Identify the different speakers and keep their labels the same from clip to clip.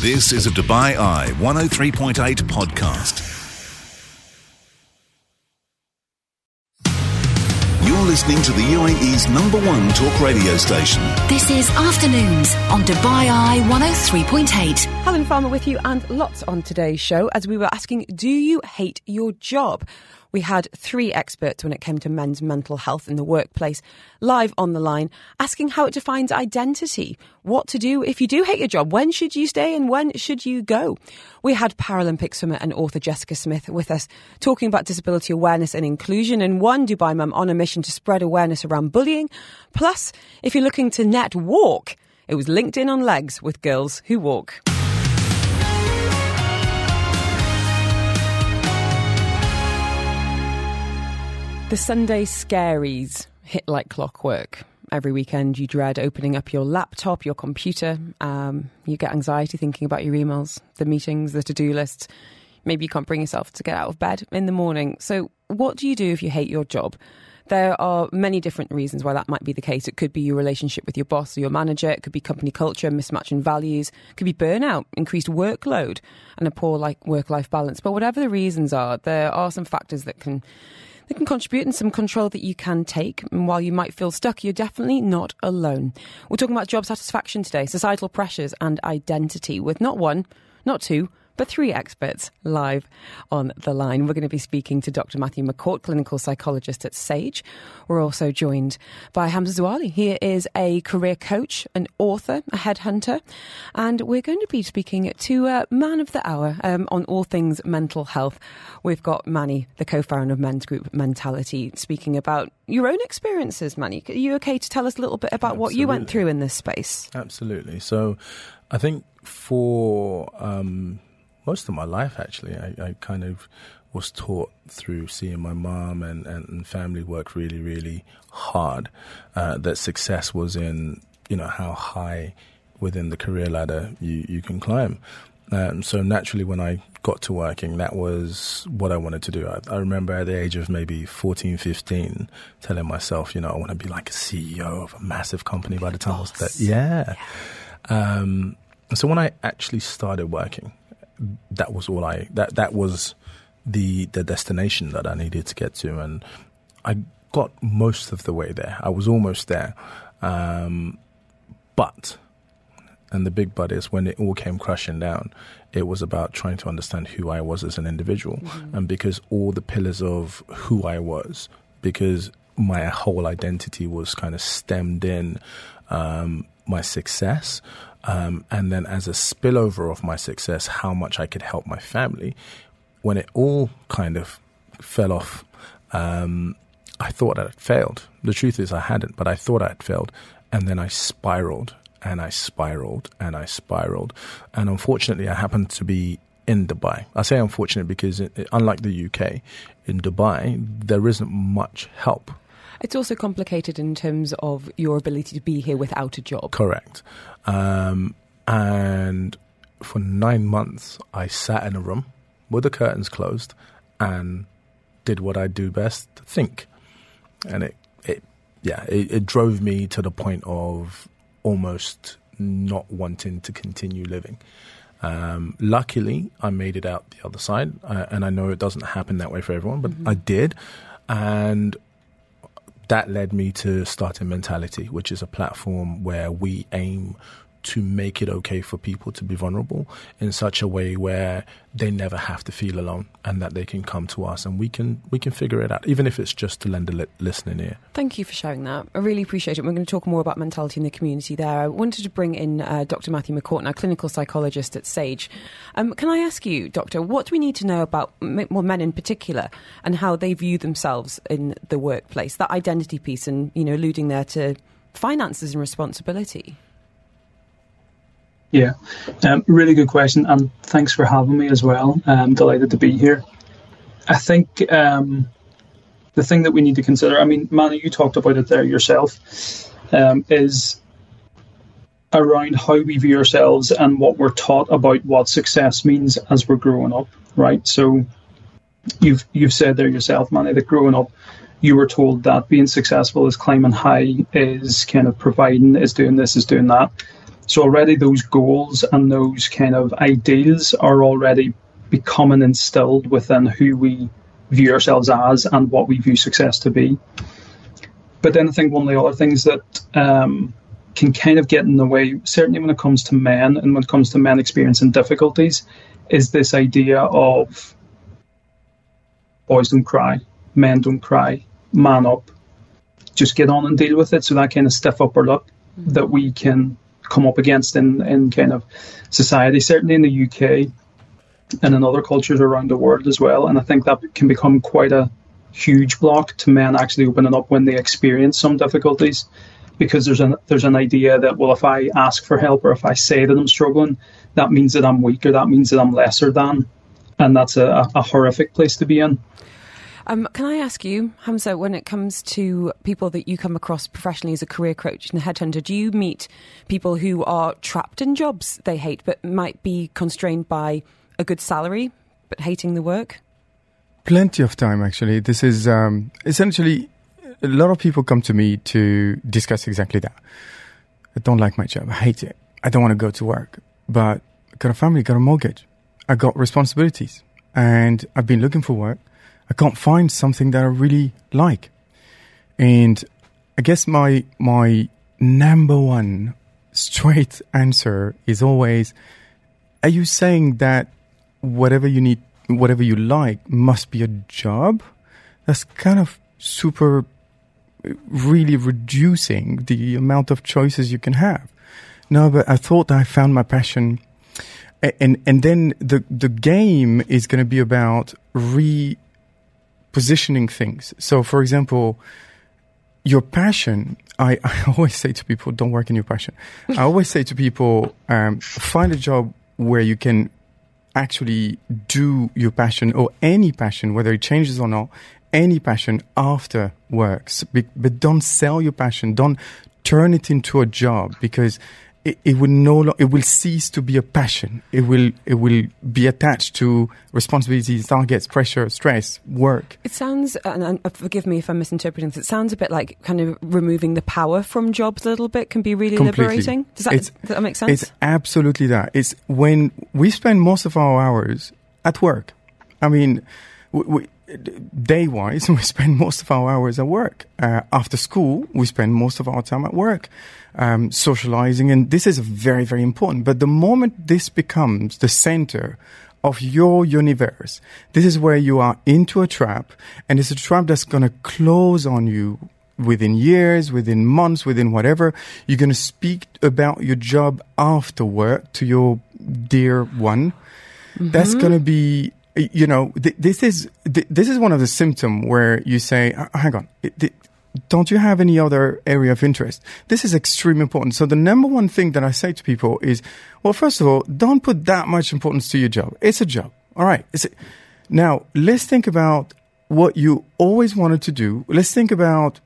Speaker 1: This is a Dubai Eye 103.8 podcast. You're listening to the UAE's number one talk radio station.
Speaker 2: This is Afternoons on Dubai Eye 103.8.
Speaker 3: Helen Farmer with you and lots on today's show as we were asking, do you hate your job? We had three experts when it came to men's mental health in the workplace live on the line, asking how it defines identity, what to do if you do hate your job, when should you stay and when should you go. We had Paralympic swimmer and author Jessica Smith with us talking about disability awareness and inclusion and one Dubai mum on a mission to spread awareness around bullying. Plus, if you're looking to net walk, it was LinkedIn on legs with girls who walk. The Sunday scaries hit like clockwork. Every weekend, you dread opening up your laptop, your computer. Um, you get anxiety thinking about your emails, the meetings, the to do lists. Maybe you can't bring yourself to get out of bed in the morning. So, what do you do if you hate your job? There are many different reasons why that might be the case. It could be your relationship with your boss or your manager. It could be company culture, mismatch in values. It could be burnout, increased workload, and a poor like work life balance. But whatever the reasons are, there are some factors that can they can contribute and some control that you can take. And while you might feel stuck, you're definitely not alone. We're talking about job satisfaction today, societal pressures and identity with not one, not two, but three experts live on the line. We're going to be speaking to Dr. Matthew McCourt, clinical psychologist at Sage. We're also joined by Hamza Zawali. He is a career coach, an author, a headhunter, and we're going to be speaking to a man of the hour um, on all things mental health. We've got Manny, the co-founder of Men's Group Mentality, speaking about your own experiences, Manny. Are you okay to tell us a little bit about Absolutely. what you went through in this space?
Speaker 4: Absolutely. So I think for um, most of my life, actually. I, I kind of was taught through seeing my mom and, and, family work really, really hard uh, that success was in, you know, how high within the career ladder you, you can climb. Um, so naturally, when I got to working, that was what I wanted to do. I, I, remember at the age of maybe 14, 15, telling myself, you know, I want to be like a CEO of a massive company by the time I was that. Yeah. yeah. Um, so when I actually started working, that was all I that that was the the destination that I needed to get to, and I got most of the way there. I was almost there, um, but and the big but is when it all came crashing down. It was about trying to understand who I was as an individual, mm-hmm. and because all the pillars of who I was, because my whole identity was kind of stemmed in um, my success um, and then as a spillover of my success, how much I could help my family. When it all kind of fell off, um, I thought I had failed. The truth is, I hadn't, but I thought I had failed. And then I spiraled and I spiraled and I spiraled. And unfortunately, I happened to be in Dubai. I say unfortunate because, it, unlike the UK, in Dubai, there isn't much help
Speaker 3: it's also complicated in terms of your ability to be here without a job.
Speaker 4: Correct. Um, and for nine months, I sat in a room with the curtains closed and did what I do best think. And it, it yeah, it, it drove me to the point of almost not wanting to continue living. Um, luckily, I made it out the other side, uh, and I know it doesn't happen that way for everyone, but mm-hmm. I did. And that led me to Starting Mentality, which is a platform where we aim to make it okay for people to be vulnerable in such a way where they never have to feel alone and that they can come to us and we can we can figure it out even if it's just to lend a li- listening ear.
Speaker 3: Thank you for sharing that. I really appreciate it. We're going to talk more about mentality in the community there. I wanted to bring in uh, dr matthew mccourt clinical psychologist at sage. Um, can i ask you doctor what do we need to know about well, men in particular and how they view themselves in the workplace? That identity piece and you know alluding there to finances and responsibility
Speaker 5: yeah, um, really good question, and thanks for having me as well. I'm delighted to be here. I think um, the thing that we need to consider, I mean, Manny, you talked about it there yourself, um, is around how we view ourselves and what we're taught about what success means as we're growing up, right? So you've you've said there yourself, Manny, that growing up you were told that being successful is climbing high, is kind of providing, is doing this, is doing that So already those goals and those kind of ideals are already becoming instilled within who we view ourselves as and what we view success to be. But then I think one of the other things that um, can kind of get in the way, certainly when it comes to men and when it comes to men experiencing difficulties, is this idea of boys don't cry, men don't cry, man up, just get on and deal with it. So that kind of stiff upper lip that we can come up against in, in kind of society, certainly in the UK and in other cultures around the world as well. And I think that can become quite a huge block to men actually opening up when they experience some difficulties because there's an there's an idea that well if I ask for help or if I say that I'm struggling that means that I'm weaker that means that I'm lesser than and that's a, a horrific place to be in
Speaker 3: um, can I ask you, Hamza, when it comes to people that you come across professionally as a career coach and a headhunter, do you meet people who are trapped in jobs they hate but might be constrained by a good salary but hating the work?
Speaker 6: Plenty of time, actually. This is um, essentially a lot of people come to me to discuss exactly that. I don't like my job. I hate it. I don't want to go to work, but I got a family, got a mortgage. I got responsibilities and I've been looking for work. I can't find something that I really like. And I guess my, my number one straight answer is always, are you saying that whatever you need, whatever you like must be a job? That's kind of super, really reducing the amount of choices you can have. No, but I thought I found my passion. And, and then the, the game is going to be about re positioning things. So, for example, your passion, I, I always say to people, don't work in your passion. I always say to people, um, find a job where you can actually do your passion or any passion, whether it changes or not, any passion after works. But don't sell your passion. Don't turn it into a job because it, it will no lo- it will cease to be a passion. It will it will be attached to responsibilities, targets, pressure, stress, work.
Speaker 3: It sounds, and, and uh, forgive me if I'm misinterpreting this. It sounds a bit like kind of removing the power from jobs a little bit can be really
Speaker 6: Completely.
Speaker 3: liberating. Does that, does that make sense?
Speaker 6: It's absolutely that. It's when we spend most of our hours at work. I mean, we, we, day wise, we spend most of our hours at work. Uh, after school, we spend most of our time at work, um, socializing, and this is very, very important. But the moment this becomes the center of your universe, this is where you are into a trap, and it's a trap that's going to close on you within years, within months, within whatever, you're going to speak about your job after work to your dear one. That's going to be, you know, th- this is th- this is one of the symptoms where you say, "Uh, hang on, it- don't you have any other area of interest? This is extremely important. So the number one thing that I say to people is, well, first of all, don't put that much importance to your job. It's a job. All right. Now let's think about what you always wanted to do. Let's think about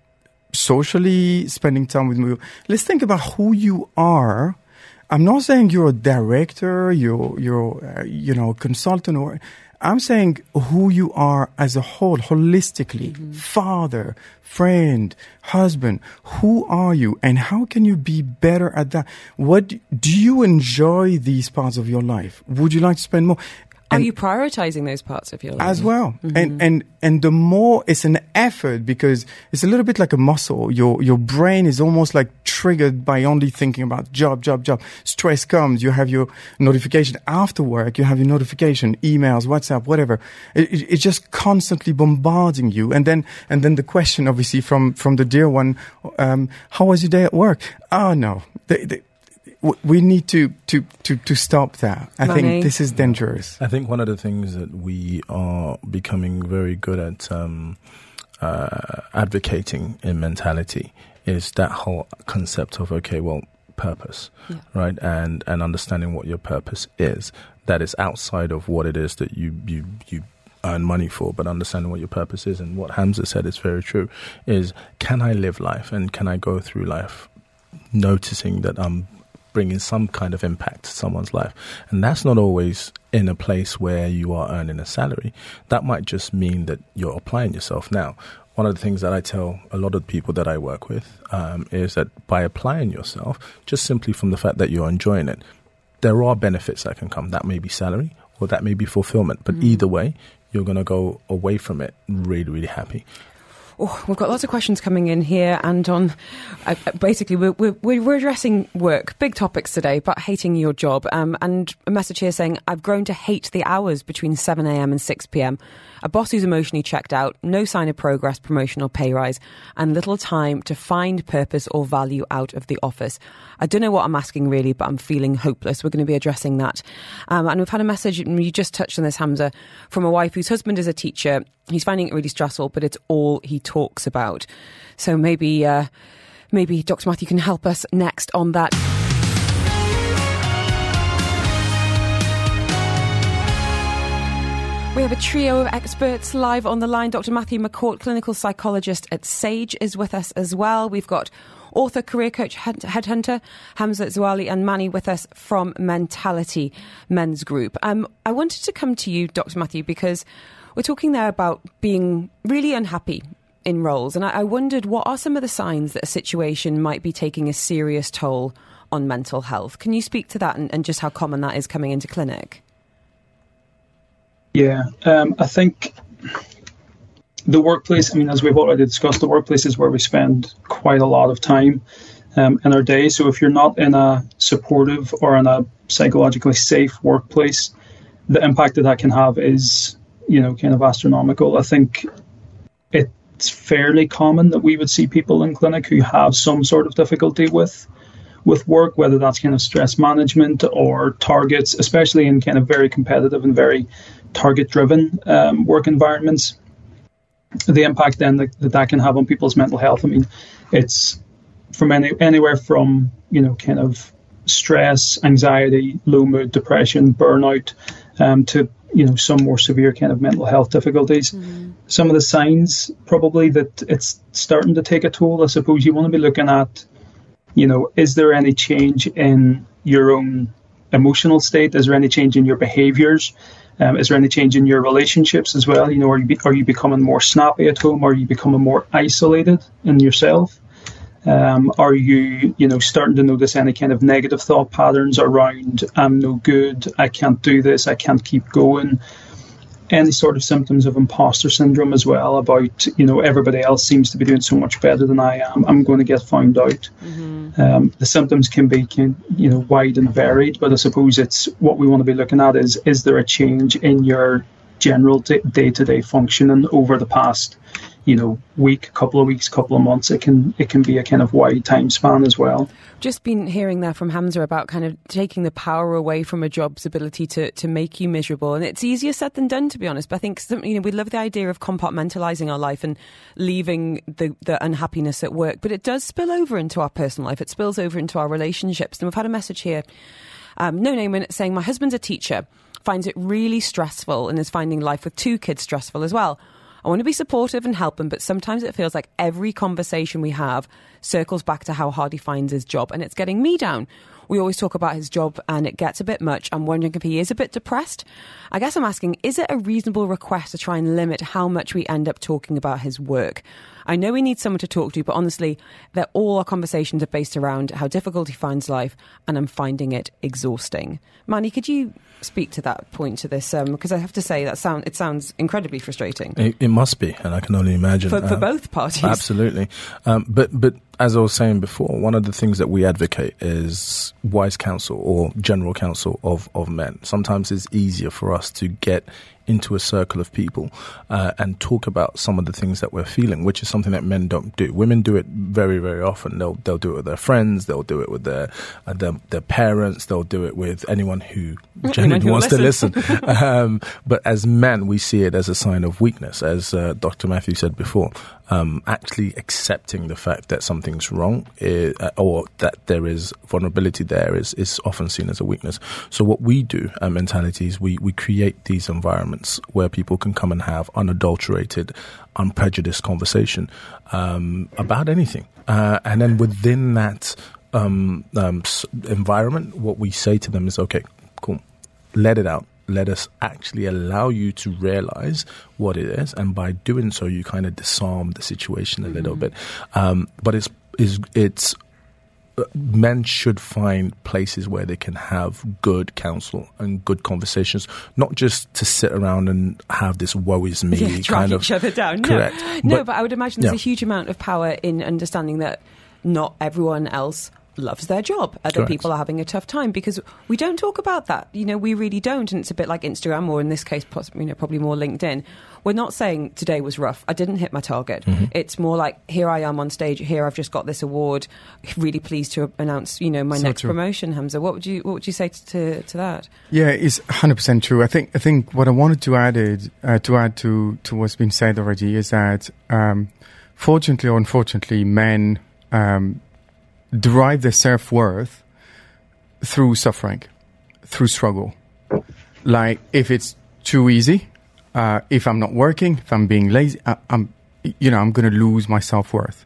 Speaker 6: socially spending time with me. Let's think about who you are. I'm not saying you're a director, you're you're uh, you know consultant, or I'm saying who you are as a whole, holistically. Mm-hmm. Father, friend, husband. Who are you, and how can you be better at that? What do you enjoy these parts of your life? Would you like to spend more?
Speaker 3: Are
Speaker 6: And-
Speaker 3: you prioritizing those parts of your life?
Speaker 6: as well. And and and the more it's an effort because it's a little bit like a muscle. Your your brain is almost like triggered by only thinking about job, job, job. Stress comes, you have your notification after work, you have your notification, emails, WhatsApp, whatever. It, it, it's just constantly bombarding you. And then and then the question, obviously, from from the dear one, um, how was your day at work? Oh no. They, they, we need to, to, to, to stop that. I
Speaker 3: Money.
Speaker 6: think this is dangerous.
Speaker 4: I think one of the things that we are becoming very good at um, uh, advocating in mentality is that whole concept of okay, well, purpose,
Speaker 3: Yeah.
Speaker 4: right, and and understanding what your purpose is. That is outside of what it is that you you you earn money for, but understanding what your purpose is and what Hamza said is very true. Is can I live life and can I go through life noticing that I'm bringing some kind of impact to someone's life. And that's not always in a place where you are earning a salary. That might just mean that you're applying yourself. Now, one of the things that I tell a lot of people that I work with um, is that by applying yourself, just simply from the fact that you're enjoying it, there are benefits that can come. That may be salary or that may be fulfillment. But mm. either way, you're going to go away from it really, really happy.
Speaker 3: Oh, we've got lots of questions coming in here, and on uh, basically we're, we're, we're, addressing work, big topics today, but hating your job. Um, and a message here saying, I've grown to hate the hours between 7 a.m. and 6 p.m. A boss who's emotionally checked out, no sign of progress, promotion, or pay rise, and little time to find purpose or value out of the office. I don't know what I'm asking really, but I'm feeling hopeless. We're going to be addressing that. Um, and we've had a message, you just touched on this, Hamza, from a wife whose husband is a teacher. He's finding it really stressful, but it's all he talks about. So maybe, uh, maybe Dr. Matthew can help us next on that. We have a trio of experts live on the line. Dr. Matthew McCourt, clinical psychologist at Sage, is with us as well. We've got author, career coach, headhunter Hamza Zouali, and Manny with us from Mentality Men's Group. Um, I wanted to come to you, Dr. Matthew, because we're talking there about being really unhappy in roles, and I, I wondered what are some of the signs that a situation might be taking a serious toll on mental health. Can you speak to that and, and just how common that is coming into clinic?
Speaker 5: Yeah, um, I think the workplace, I mean, as we've already discussed, the workplace is where we spend quite a lot of time um, in our day. So if you're not in a supportive or in a psychologically safe workplace, the impact that that can have is, you know, kind of astronomical. I think it's fairly common that we would see people in clinic who have some sort of difficulty with with work, whether that's kind of stress management or targets, especially in kind of very competitive and very target driven um, work environments, the impact then that, that, that can have on people's mental health. I mean, it's from any, anywhere from, you know, kind of stress, anxiety, low mood, depression, burnout, um, to, you know, some more severe kind of mental health difficulties. Mm-hmm. Some of the signs probably that it's starting to take a toll, I suppose you want to be looking at, you know, is there any change in your own emotional state? Is there any change in your behaviors? Um, is there any change in your relationships as well? You know, are you, be, are you becoming more snappy at home? Are you becoming more isolated in yourself? Um, are you, you know, starting to notice any kind of negative thought patterns around "I'm no good," "I can't do this," "I can't keep going"? Any sort of symptoms of imposter syndrome as well about, you know, everybody else seems to be doing so much better than I am. I'm going to get found out. Mm-hmm. Um, the symptoms can be, can, you know, wide and varied, but I suppose it's what we want to be looking at is is there a change in your general day to day functioning over the past you know week, couple of weeks, couple of months. It can it can be a kind of wide time span as well.
Speaker 3: Just been hearing there from Hamza about kind of taking the power away from a job's ability to to make you miserable, and it's easier said than done, to be honest. But I think you know we love the idea of compartmentalizing our life and leaving the the unhappiness at work, but it does spill over into our personal life. It spills over into our relationships, and we've had a message here. Um, no name in saying my husband's a teacher finds it really stressful and is finding life with two kids stressful as well. I want to be supportive and help him, but sometimes it feels like every conversation we have circles back to how hard he finds his job and it's getting me down. We always talk about his job and it gets a bit much. I'm wondering if he is a bit depressed. I guess I'm asking, is it a reasonable request to try and limit how much we end up talking about his work? I know we need someone to talk to, but honestly, that all our conversations are based around how difficult he finds life, and I'm finding it exhausting. Manny, could you speak to that point to this? Because um, I have to say that sound it sounds incredibly frustrating.
Speaker 4: It, it, must be, and I can only imagine
Speaker 3: for, for um, both parties.
Speaker 4: Absolutely, um, but but as I was saying before, one of the things that we advocate is wise counsel or general counsel of of men. Sometimes it's easier for us to get into a circle of people uh, and talk about some of the things that we're feeling, which is something that men don't do. Women do it very, very often. They'll they'll do it with their friends. They'll do it with their uh, their, their, parents. They'll do it with anyone who genuinely wants listen. to listen. um, but as men, we see it as a sign of weakness, as uh, Dr. Matthew said before um, actually accepting the fact that something's wrong is, uh, or that there is vulnerability there is, is often seen as a weakness. So what we do at Mentality is we, we create these environments where people can come and have unadulterated, unprejudiced conversation um, about anything. Uh, and then within that um, um environment, what we say to them is, okay, cool, let it out let us actually allow you to realize what it is, and by doing so, you kind of disarm the situation a little bit. Um, but it's is it's uh, men should find places where they can have good counsel and good conversations, not just to sit around and have this woe is me
Speaker 3: yeah,
Speaker 4: kind of
Speaker 3: each other down.
Speaker 4: Correct.
Speaker 3: No, no but, I would imagine there's
Speaker 4: yeah.
Speaker 3: a huge amount of power in understanding that not everyone else loves their job. Other
Speaker 4: Correct.
Speaker 3: people are having a tough time because we don't talk about that. You know, we really don't, and it's a bit like Instagram, or in this case, possibly, you know, probably more LinkedIn. We're not saying today was rough. I didn't hit my target.
Speaker 4: Mm-hmm.
Speaker 3: It's more like here I am on stage. Here I've just got this award. Really pleased to announce, you know, my
Speaker 6: So
Speaker 3: next
Speaker 6: true.
Speaker 3: promotion. Hamza, what would you what would you say to to that?
Speaker 6: Yeah, it's hundred percent true. I think I think what I wanted to add it, uh, to add to to what's been said already is that um, fortunately or unfortunately, men um, derive their self worth through suffering, through struggle. Like if it's too easy, uh, if I'm not working, if I'm being lazy, I, I'm you know I'm going to lose my self worth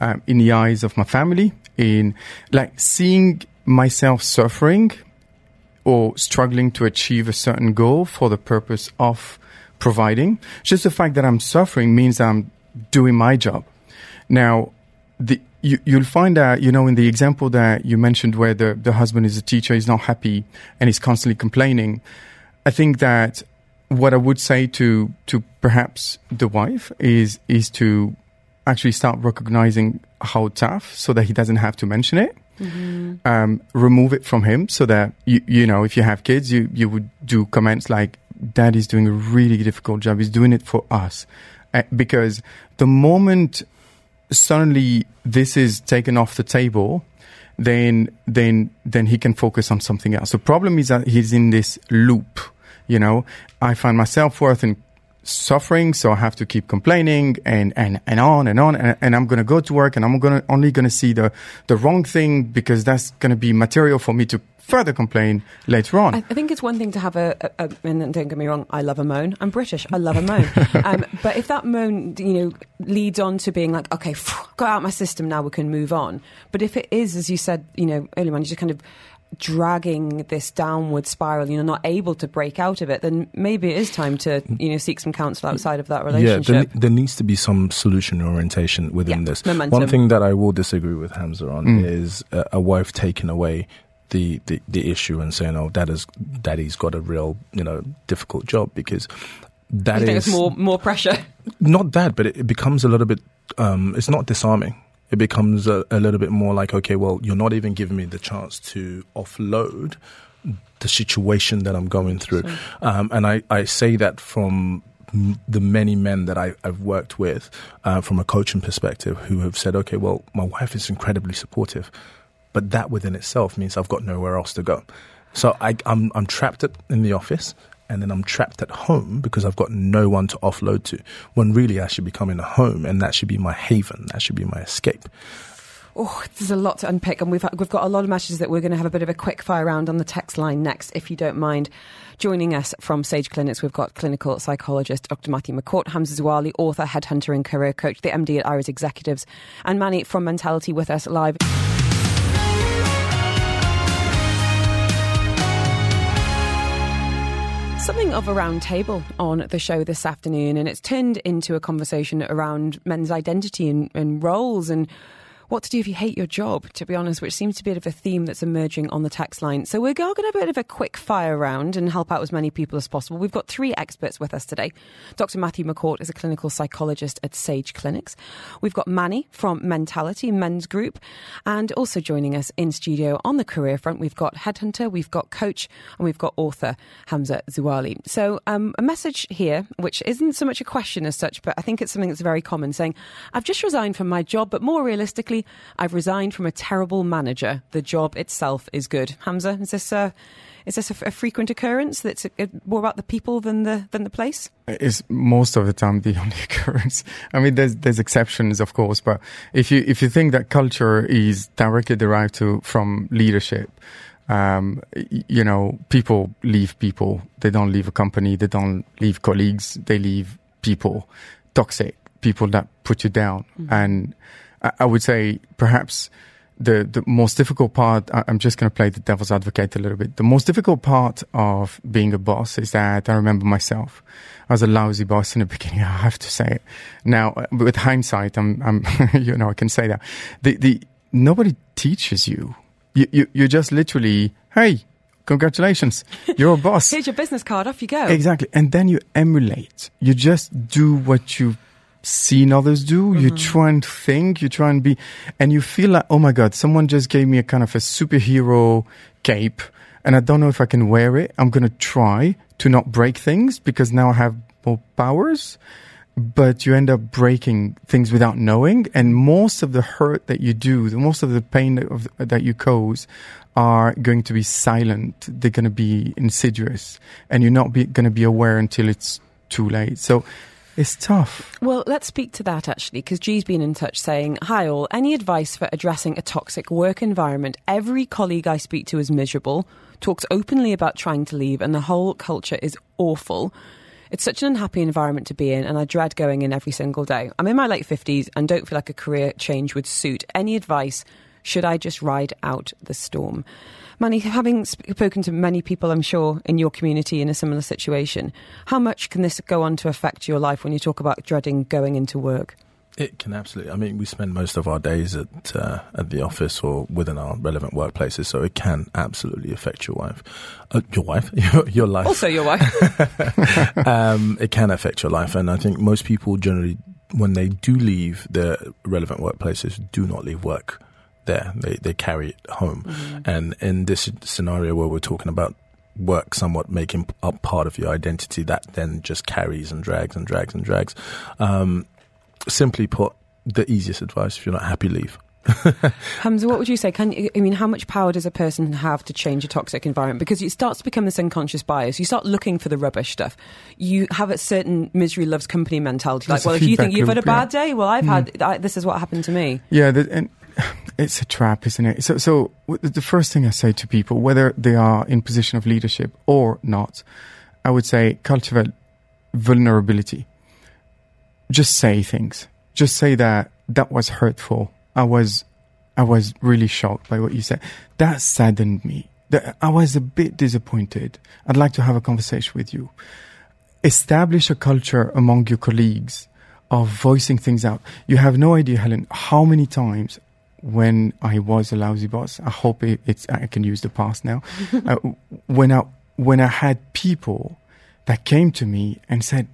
Speaker 6: um, in the eyes of my family. In like seeing myself suffering or struggling to achieve a certain goal for the purpose of providing. Just the fact that I'm suffering means I'm doing my job. Now, the, you, you'll find that, you know, in the example that you mentioned where the, the husband is a teacher, he's not happy and he's constantly complaining. I think that what I would say to, to perhaps the wife is, is to actually start recognizing how tough so that he doesn't have to mention it. Um, remove it from him so that you you know if you have kids you you would do comments like daddy's doing a really difficult job. He's doing it for us. Uh, because the moment suddenly this is taken off the table then then then he can focus on something else. The problem is that he's in this loop you know? I find myself worth in suffering so i have to keep complaining and and and on and on and, and i'm going to go to work and i'm going to only going to see the the wrong thing because that's going to be material for me to further complain later on
Speaker 3: I, think it's one thing to have a, a, a, and don't get me wrong, I love a moan. I'm British, I love a moan. um, but if that moan, you know, leads on to being like, okay, phew, got out my system, now we can move on. But if it is, as you said, you know, earlier on, you're just kind of dragging this downward spiral, you're not able to break out of it, then maybe it is time to, you know, seek some counsel outside of that
Speaker 4: Yeah,
Speaker 3: relationship.
Speaker 4: there, there needs to be some solution orientation within
Speaker 3: Yeah,
Speaker 4: this.
Speaker 3: momentum.
Speaker 4: One thing that I will disagree with Hamza on
Speaker 6: Mm.
Speaker 4: is a, a wife taking away the, the, the issue and saying, "Oh, dad has, daddy's got a real, you know, difficult job," because that
Speaker 3: you think
Speaker 4: is
Speaker 3: it's more more pressure?
Speaker 4: not that, but it, it becomes a little bit. Um, it's not disarming. It becomes a, a little bit more like, okay, well, you're not even giving me the chance to offload the situation that I'm going through. Um, and I, I say that from the many men that I, I've worked with uh, from a coaching perspective who have said, okay, well, my wife is incredibly supportive, but that within itself means I've got nowhere else to go. So I, I'm, I'm trapped in the office and then I'm trapped at home because I've got no one to offload to. When really I should be coming home and that should be my haven, that should be my escape.
Speaker 3: Oh, there's a lot to unpick, and we've we've got a lot of messages that we're going to have a bit of a quick fire round on the text line next, if you don't mind. Joining us from Sage Clinics, we've got clinical psychologist Dr. Matthew McCourt, Hamza Zawali, author, headhunter, and career coach, the MD at Iris Executives, and Manny from Mentality with us live. Something of a round table on the show this afternoon, and it's turned into a conversation around men's identity and, and roles and what to do if you hate your job, to be honest, which seems to be a bit of a theme that's emerging on the tax line. So we're going to have a bit of a quick fire round and help out as many people as possible. We've got three experts with us today. Dr. Matthew McCourt is a clinical psychologist at Sage Clinics. We've got Manny from Mentality Men's Group, and also joining us in studio on the career front, we've got headhunter, we've got coach, and we've got author Hamza Zawali. So um, a message here, which isn't so much a question as such, but I think it's something that's very common, saying, "I've just resigned from my job, but more realistically." I've resigned from a terrible manager. The job itself is good. Hamza, is this a, is this a, a frequent occurrence? That's a, more about the people than the than the place.
Speaker 6: It's most of the time the only occurrence. I mean, there's there's exceptions, of course, but if you if you think that culture is directly derived to from leadership, um, you know, people leave people. They don't leave a company. They don't leave colleagues. They leave people, toxic people that put you down. And I, I would say perhaps the, the most difficult part, I, I'm just going to play the devil's advocate a little bit. The most difficult part of being a boss is that I remember myself. I was a lousy boss in the beginning. I have to say it. Now, uh, with hindsight, I'm, I'm you know, I can say that. The, the, nobody teaches you. You, you, you're just literally, hey, congratulations, you're a boss.
Speaker 3: Here's your business card. Off you go.
Speaker 6: Exactly. And then you emulate. You just do what you've seen others do. You mm-hmm. try and think, you try and be, and you feel like, oh my God, someone just gave me a kind of a superhero cape and I don't know if I can wear it. I'm going to try to not break things because now I have more powers. But you end up breaking things without knowing. And most of the hurt that you do, the most of the pain of, that you cause are going to be silent. They're going to be insidious and you're not going to be aware until it's too late. So it's tough.
Speaker 3: Well, let's speak to that actually, because G's been in touch saying, Hi all, any advice for addressing a toxic work environment? Every colleague I speak to is miserable, talks openly about trying to leave, and the whole culture is awful. It's such an unhappy environment to be in, and I dread going in every single day. I'm in my late 50s and don't feel like a career change would suit. Any advice? Should I just ride out the storm? Manny, having spoken to many people, I'm sure, in your community in a similar situation, how much can this go on to affect your life when you talk about dreading going into work?
Speaker 4: It can absolutely. I mean, we spend most of our days at uh, at the office or within our relevant workplaces, so it can absolutely affect your wife, uh, your wife, your, your life.
Speaker 3: Also, your wife.
Speaker 4: um, it can affect your life, and I think most people generally, when they do leave their relevant workplaces, do not leave work there. They they carry it home, and in this scenario where we're talking about work somewhat making up part of your identity, that then just carries and drags and drags and drags. Um, simply put, the easiest advice: if you're not happy, leave.
Speaker 3: Hamza, what would you say? Can you, I mean, how much power does a person have to change a toxic environment? Because it starts to become this unconscious bias. You start looking for the rubbish stuff. You have a certain misery loves company mentality. Like,
Speaker 6: a
Speaker 3: well, if you think you've had a bad day, well, I've had I, this is what happened to me.
Speaker 6: Yeah, the, and it's a trap, isn't it? So, so the first thing I say to people, whether they are in position of leadership or not, I would say cultivate vulnerability. Just say things. Just say that that was hurtful. I was, I was really shocked by what you said. That saddened me. That I was a bit disappointed. I'd like to have a conversation with you. Establish a culture among your colleagues of voicing things out. You have no idea, Helen, how many times when I was a lousy boss, I hope it, it's, I can use the past now, uh, when I, when I had people that came to me and said,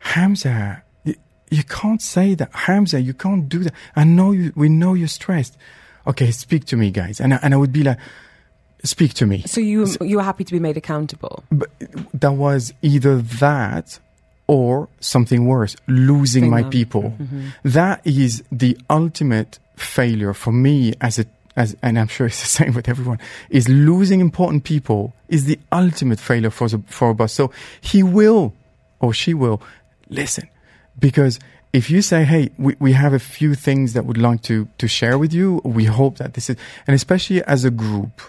Speaker 6: Hamza, you, you can't say that. Hamza, you can't do that. I know you, we know you're stressed. Okay, speak to me, guys. And I, and I would be like, speak to me.
Speaker 3: So you you were happy to be made accountable.
Speaker 6: But that was either that or something worse, losing
Speaker 3: Thing
Speaker 6: my people. That is the ultimate failure for me as a as, and I'm sure it's the same with everyone, is losing important people is the ultimate failure for, the, for a boss. So he will, or she will, listen. Because if you say, hey, we, we have a few things that we'd like to, to share with you, we hope that this is, and especially as a group.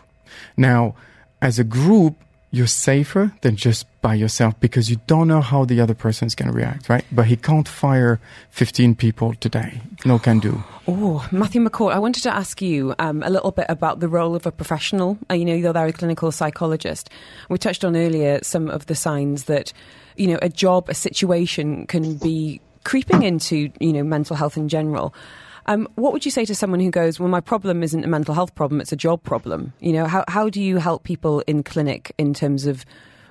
Speaker 6: Now, as a group, you're safer than just by yourself because you don't know how the other person is going to react, right? But he can't fire 15 people today. No can do.
Speaker 3: Oh, Matthew McCourt, I wanted to ask you um, a little bit about the role of a professional. Uh, you know, you're there a clinical psychologist. We touched on earlier some of the signs that, you know, a job, a situation can be creeping into, you know, mental health in general. Um, what would you say to someone who goes, well, my problem isn't a mental health problem, it's a job problem? You know, how, how do you help people in clinic in terms of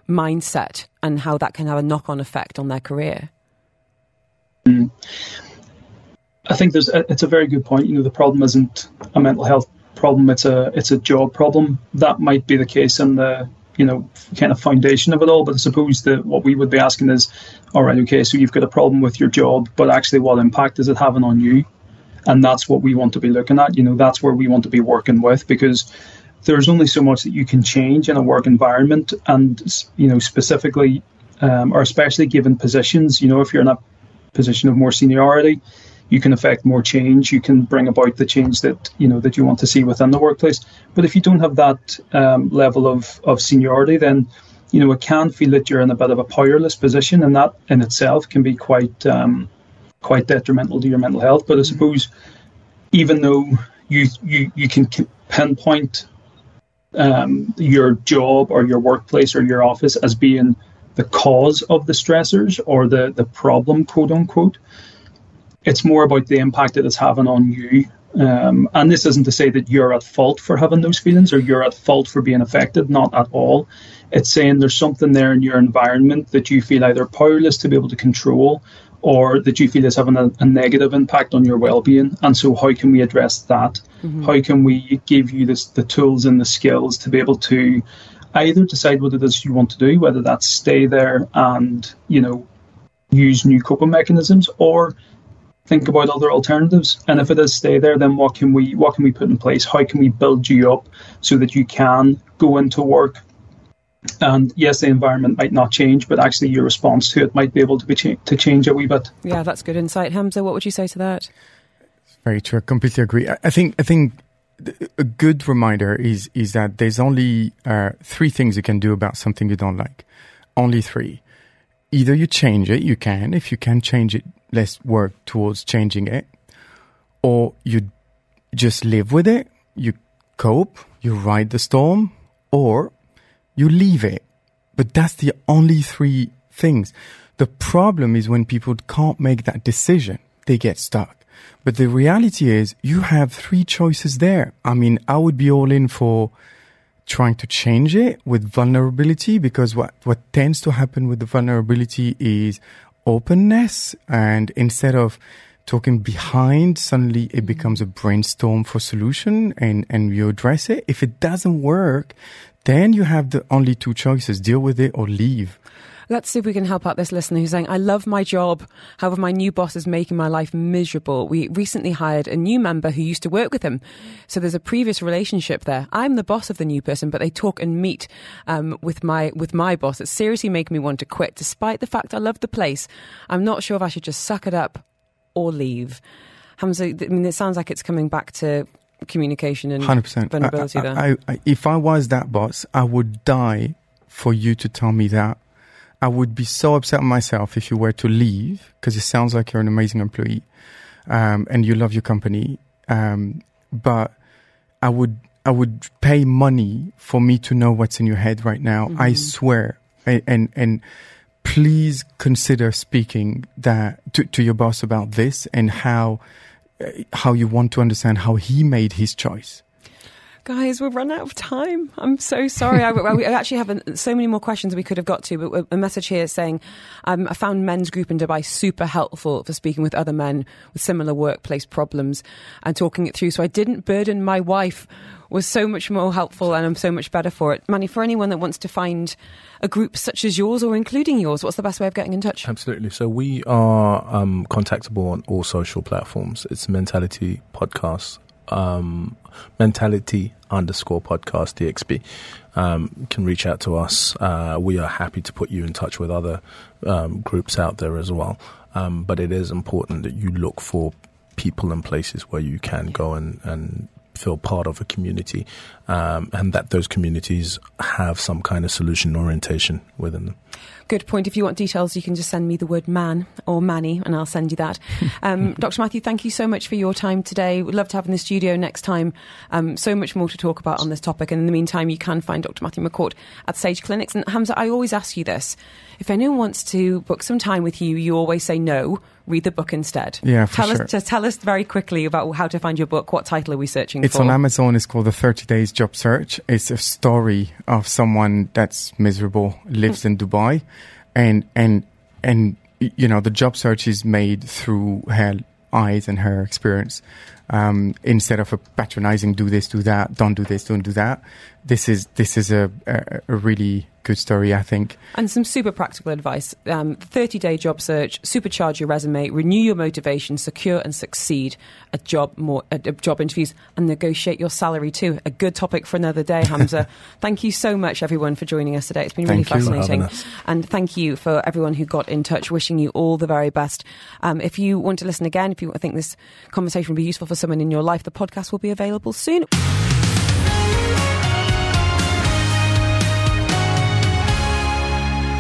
Speaker 3: mindset and how that can have a knock on effect on their career?
Speaker 5: I think there's a, it's a very good point. You know, the problem isn't a mental health problem; it's a it's a job problem. That might be the case in the you know kind of foundation of it all. But I suppose that what we would be asking is, all right, okay, so you've got a problem with your job, but actually, what impact is it having on you? And that's what we want to be looking at. You know, that's where we want to be working with because there's only so much that you can change in a work environment, and you know specifically um, or especially given positions. You know, if you're in a position of more seniority, you can affect more change. You can bring about the change that you know that you want to see within the workplace. But if you don't have that um, level of of seniority, then you know it can feel that you're in a bit of a powerless position, and that in itself can be quite um, quite detrimental to your mental health. But I suppose even though you you you can pinpoint um, your job or your workplace or your office as being the cause of the stressors or the the problem, quote unquote. It's more about the impact that it's having on you. Um, and this isn't to say that you're at fault for having those feelings or you're at fault for being affected, not at all. It's saying there's something there in your environment that you feel either powerless to be able to control or that you feel is having a, a negative impact on your well-being. And so, how can we address that? Mm-hmm. How can we give you this, the tools and the skills to be able to either decide what it is you want to do, whether that's stay there and you know use new coping mechanisms, or think about other alternatives. And if it does stay there, then what can we what can we put in place? How can we build you up so that you can go into work and yes, the environment might not change, but actually your response to it might be able to be cha- to change a wee bit.
Speaker 3: Yeah, that's good insight, Hamza. What would you say to that?
Speaker 6: Very true. I completely agree. I think I think a good reminder is is that there's only uh, three things you can do about something you don't like. Only three. Either you change it, you can. If you can change it, let's work towards changing it. Or you just live with it, you cope, you ride the storm, or you leave it. But that's the only three things. The problem is when people can't make that decision, they get stuck. But the reality is you have three choices there. I mean, I would be all in for trying to change it with vulnerability because what, what tends to happen with the vulnerability is openness. And instead of talking behind, suddenly it mm-hmm. becomes a brainstorm for solution and, and you address it. If it doesn't work, then you have the only two choices deal with it or leave.
Speaker 3: Let's see if we can help out this listener who's saying, I love my job. However, my new boss is making my life miserable. We recently hired a new member who used to work with him. So there's a previous relationship there. I'm the boss of the new person, but they talk and meet um, with my with my boss. It's seriously making me want to quit, despite the fact I love the place. I'm not sure if I should just suck it up or leave. Hamza, I mean, it sounds like it's coming back to communication and 100%. vulnerability
Speaker 6: I,
Speaker 3: there.
Speaker 6: I, I, if I was that boss, I would die for you to tell me that. I would be so upset myself if you were to leave because it sounds like you're an amazing employee um, and you love your company. Um, but I would I would pay money for me to know what's in your head right now. Mm-hmm. I swear. And, and, and please consider speaking that to, to your boss about this and how how you want to understand how he made his choice.
Speaker 3: Guys, we've run out of time. I'm so sorry. I, we actually have so many more questions we could have got to, but a message here saying um, I found men's group in Dubai super helpful for speaking with other men with similar workplace problems and talking it through. So I didn't burden my wife was so much more helpful and I'm so much better for it. Manny, for anyone that wants to find a group such as yours or including yours, what's the best way of getting in touch?
Speaker 4: Absolutely. So we are um, contactable on all social platforms. It's Mentality Podcast um, mentality underscore podcast dxb um, can reach out to us. Uh, we are happy to put you in touch with other um, groups out there as well. Um, but it is important that you look for people and places where you can go and, and feel part of a community um, and that those communities have some kind of solution orientation within them
Speaker 3: Good point. If you want details, you can just send me the word man or Manny and I'll send you that. Um, Dr. Matthew, thank you so much for your time today. We'd love to have in the studio next time. Um, so much more to talk about on this topic. And in the meantime, you can find Dr. Matthew McCourt at Sage Clinics. And Hamza, I always ask you this. If anyone wants to book some time with you, you always say no read the book instead.
Speaker 6: Yeah,
Speaker 3: tell
Speaker 6: sure.
Speaker 3: us just tell us very quickly about how to find your book. What title are we searching
Speaker 6: it's
Speaker 3: for?
Speaker 6: It's on Amazon. It's called The 30 Days Job Search. It's a story of someone that's miserable, lives in Dubai, and and and you know the job search is made through her eyes and her experience um, instead of a patronizing do this do that don't do this don't do that this is this is a, a, a really good story, I think.
Speaker 3: And some super practical advice. Um, 30 day job search, supercharge your resume, renew your motivation, secure and succeed at job more at job interviews, and negotiate your salary too. A good topic for another day, Hamza. thank you so much, everyone, for joining us today. It's been
Speaker 6: thank
Speaker 3: really fascinating. And thank you for everyone who got in touch, wishing you all the very best. Um, if you want to listen again, if you think this conversation will be useful for someone in your life, the podcast will be available soon.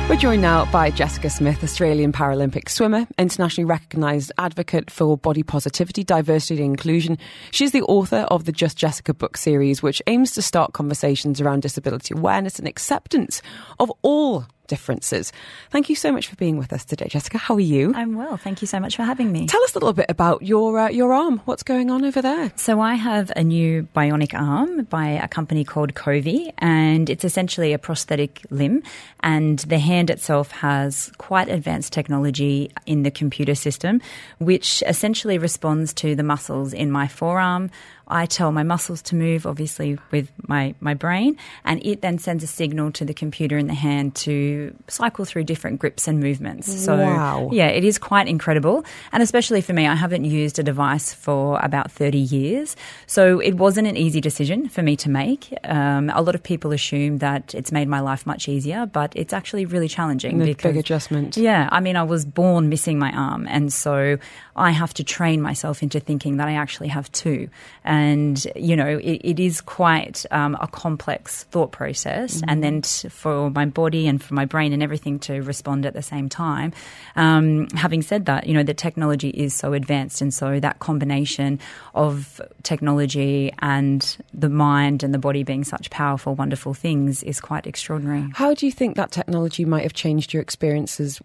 Speaker 3: We're joined now by Jessica Smith, Australian Paralympic swimmer, internationally recognised advocate for body positivity, diversity, and inclusion. She's the author of the Just Jessica book series, which aims to start conversations around disability awareness and acceptance of all differences. Thank you so much for being with us today, Jessica. How are you?
Speaker 7: I'm well. Thank you so much for having me.
Speaker 3: Tell us a little bit about your uh, your arm. What's going on over there?
Speaker 7: So I have a new bionic arm by a company called COVVI, and it's essentially a prosthetic limb. And the hand itself has quite advanced technology in the computer system, which essentially responds to the muscles in my forearm, I tell my muscles to move, obviously with my, my brain, and it then sends a signal to the computer in the hand to cycle through different grips and movements.
Speaker 3: So, wow.
Speaker 7: yeah, it is quite incredible. And especially for me, I haven't used a device for about 30 years. So it wasn't an easy decision for me to make. Um, a lot of people assume that it's made my life much easier, but it's actually really challenging. Because,
Speaker 3: big adjustment.
Speaker 7: Yeah, I mean, I was born missing my arm. And so I have to train myself into thinking that I actually have two. And, you know, it, it is quite um, a complex thought process. Mm-hmm. And then t- for my body and for my brain and everything to respond at the same time. Um, having said that, you know, the technology is so advanced. And so that combination of technology and the mind and the body being such powerful, wonderful things is quite extraordinary.
Speaker 3: How do you think that technology might have changed your experiences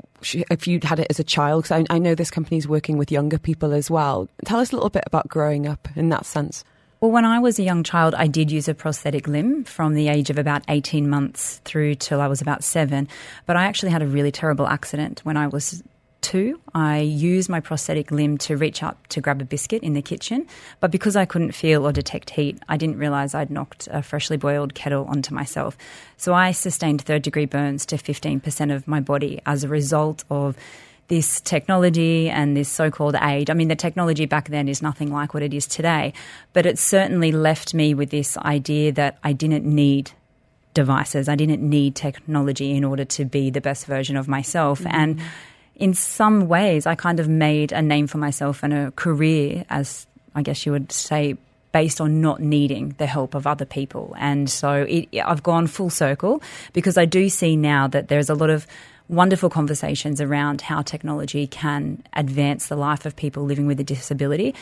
Speaker 3: if you'd had it as a child? Because I, I know this company is working with younger people as well. Tell us a little bit about growing up in that sense.
Speaker 7: Well, when I was a young child, I did use a prosthetic limb from the age of about 18 months through till I was about seven. But I actually had a really terrible accident when I was two. I used my prosthetic limb to reach up to grab a biscuit in the kitchen. But because I couldn't feel or detect heat, I didn't realize I'd knocked a freshly boiled kettle onto myself. So I sustained third degree burns to 15% of my body as a result of this technology and this so called aid. I mean, the technology back then is nothing like what it is today, but it certainly left me with this idea that I didn't need devices, I didn't need technology in order to be the best version of myself. Mm-hmm. And in some ways, I kind of made a name for myself and a career, as I guess you would say, based on not needing the help of other people. And so it, I've gone full circle because I do see now that there's a lot of wonderful conversations around how technology can advance the life of people living with a disability.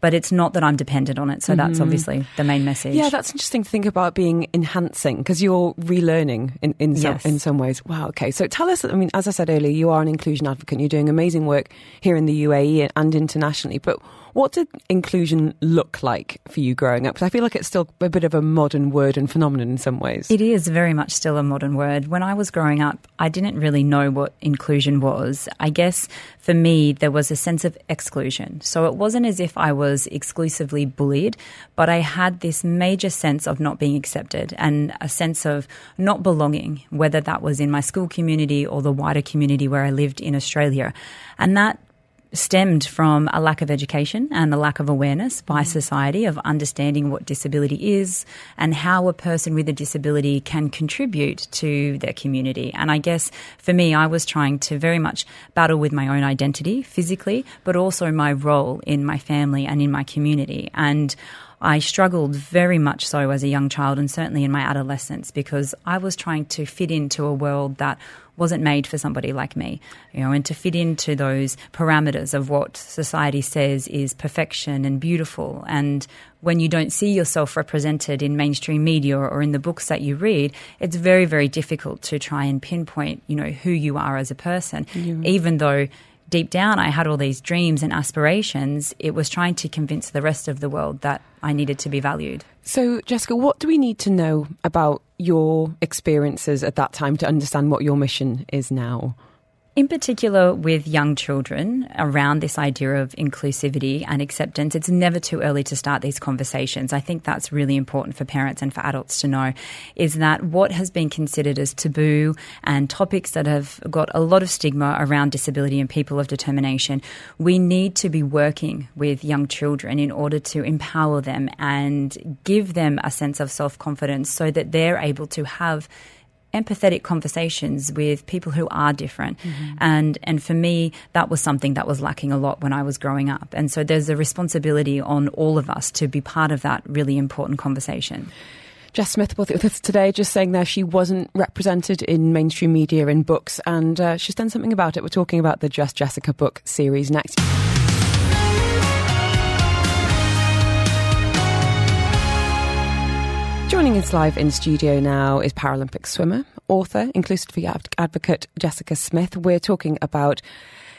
Speaker 7: But it's not that I'm dependent on it. So mm-hmm. that's obviously the main message.
Speaker 3: Yeah, that's interesting to think about being enhancing because you're relearning in, in,
Speaker 7: yes.
Speaker 3: some, in some ways. Wow, okay. So tell us, I mean, as I said earlier, you are an inclusion advocate. You're doing amazing work here in the UAE and internationally. But what did inclusion look like for you growing up? Because I feel like it's still a bit of a modern word and phenomenon in some ways.
Speaker 7: It is very much still a modern word. When I was growing up, I didn't really know what inclusion was. I guess for me, there was a sense of exclusion. So it wasn't as if I was exclusively bullied, but I had this major sense of not being accepted and a sense of not belonging, whether that was in my school community or the wider community where I lived in Australia. And that stemmed from a lack of education and the lack of awareness by mm-hmm. society of understanding what disability is and how a person with a disability can contribute to their community. And I guess for me, I was trying to very much battle with my own identity physically, but also my role in my family and in my community. And I struggled very much so as a young child and certainly in my adolescence because I was trying to fit into a world that wasn't made for somebody like me, you know, and to fit into those parameters of what society says is perfection and beautiful. And when you don't see yourself represented in mainstream media or in the books that you read, it's very, very difficult to try and pinpoint, you know, who you are as a person, yeah. even though deep down I had all these dreams and aspirations, it was trying to convince the rest of the world that I needed to be valued.
Speaker 3: So, Jessica, what do we need to know about your experiences at that time to understand what your mission is now?
Speaker 7: In particular, with young children around this idea of inclusivity and acceptance, it's never too early to start these conversations. I think that's really important for parents and for adults to know is that what has been considered as taboo and topics that have got a lot of stigma around disability and people of determination, we need to be working with young children in order to empower them and give them a sense of self confidence so that they're able to have empathetic conversations with people who are different. Mm-hmm. And and for me that was something that was lacking a lot when I was growing up. And so there's a responsibility on all of us to be part of that really important conversation.
Speaker 3: Jess Smith was with us today, just saying there she wasn't represented in mainstream media in books, and uh, she's done something about it. We're talking about the Just Jessica book series next. Joining us live in studio now is Paralympic swimmer, author, inclusivity advocate Jessica Smith. We're talking about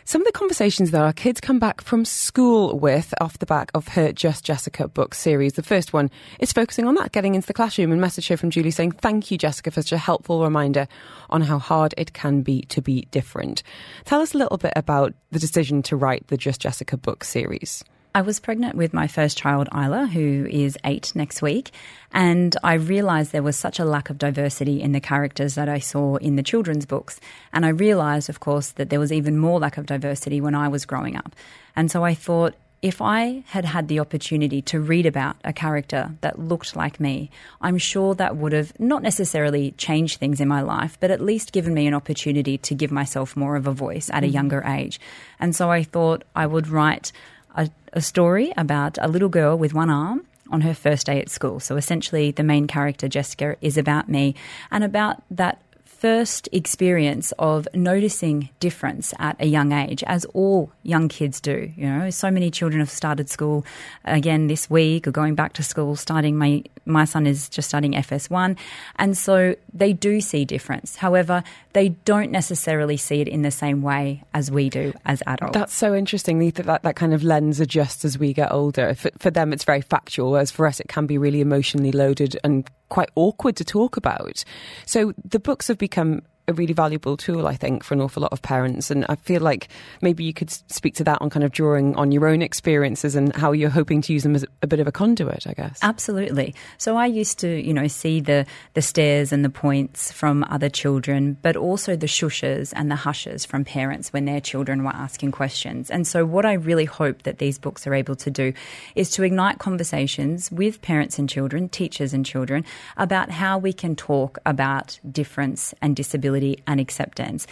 Speaker 3: some of the conversations that our kids come back from school with off the back of her Just Jessica book series. The first one is focusing on that, getting into the classroom, and message here from Julie saying, Thank you, Jessica, for such a helpful reminder on how hard it can be to be different. Tell us a little bit about the decision to write the Just Jessica book series.
Speaker 7: I was pregnant with my first child, Isla, who is eight next week, and I realised there was such a lack of diversity in the characters that I saw in the children's books. And I realised, of course, that there was even more lack of diversity when I was growing up. And so I thought, if I had had the opportunity to read about a character that looked like me, I'm sure that would have not necessarily changed things in my life, but at least given me an opportunity to give myself more of a voice at a mm. younger age. And so I thought I would write a, a story about a little girl with one arm on her first day at school. So essentially, the main character, Jessica, is about me and about that first experience of noticing difference at a young age, as all young kids do. You know, so many children have started school again this week or going back to school. Starting my my son is just starting FS1, and so they do see difference. However, they don't necessarily see it in the same way as we do as adults.
Speaker 3: That's so interesting. That that, that kind of lens adjusts as we get older. For, for them, it's very factual, whereas for us, it can be really emotionally loaded and quite awkward to talk about. So the books have become become a really valuable tool, I think, for an awful lot of parents. And I feel like maybe you could speak to that on kind of drawing on your own experiences and how you're hoping to use them as a bit of a conduit, I guess.
Speaker 7: Absolutely. So I used to, you know, see the, the stares and the points from other children, but also the shushes and the hushes from parents when their children were asking questions. And so what I really hope that these books are able to do is to ignite conversations with parents and children, teachers and children, about how we can talk about difference and disability and acceptance.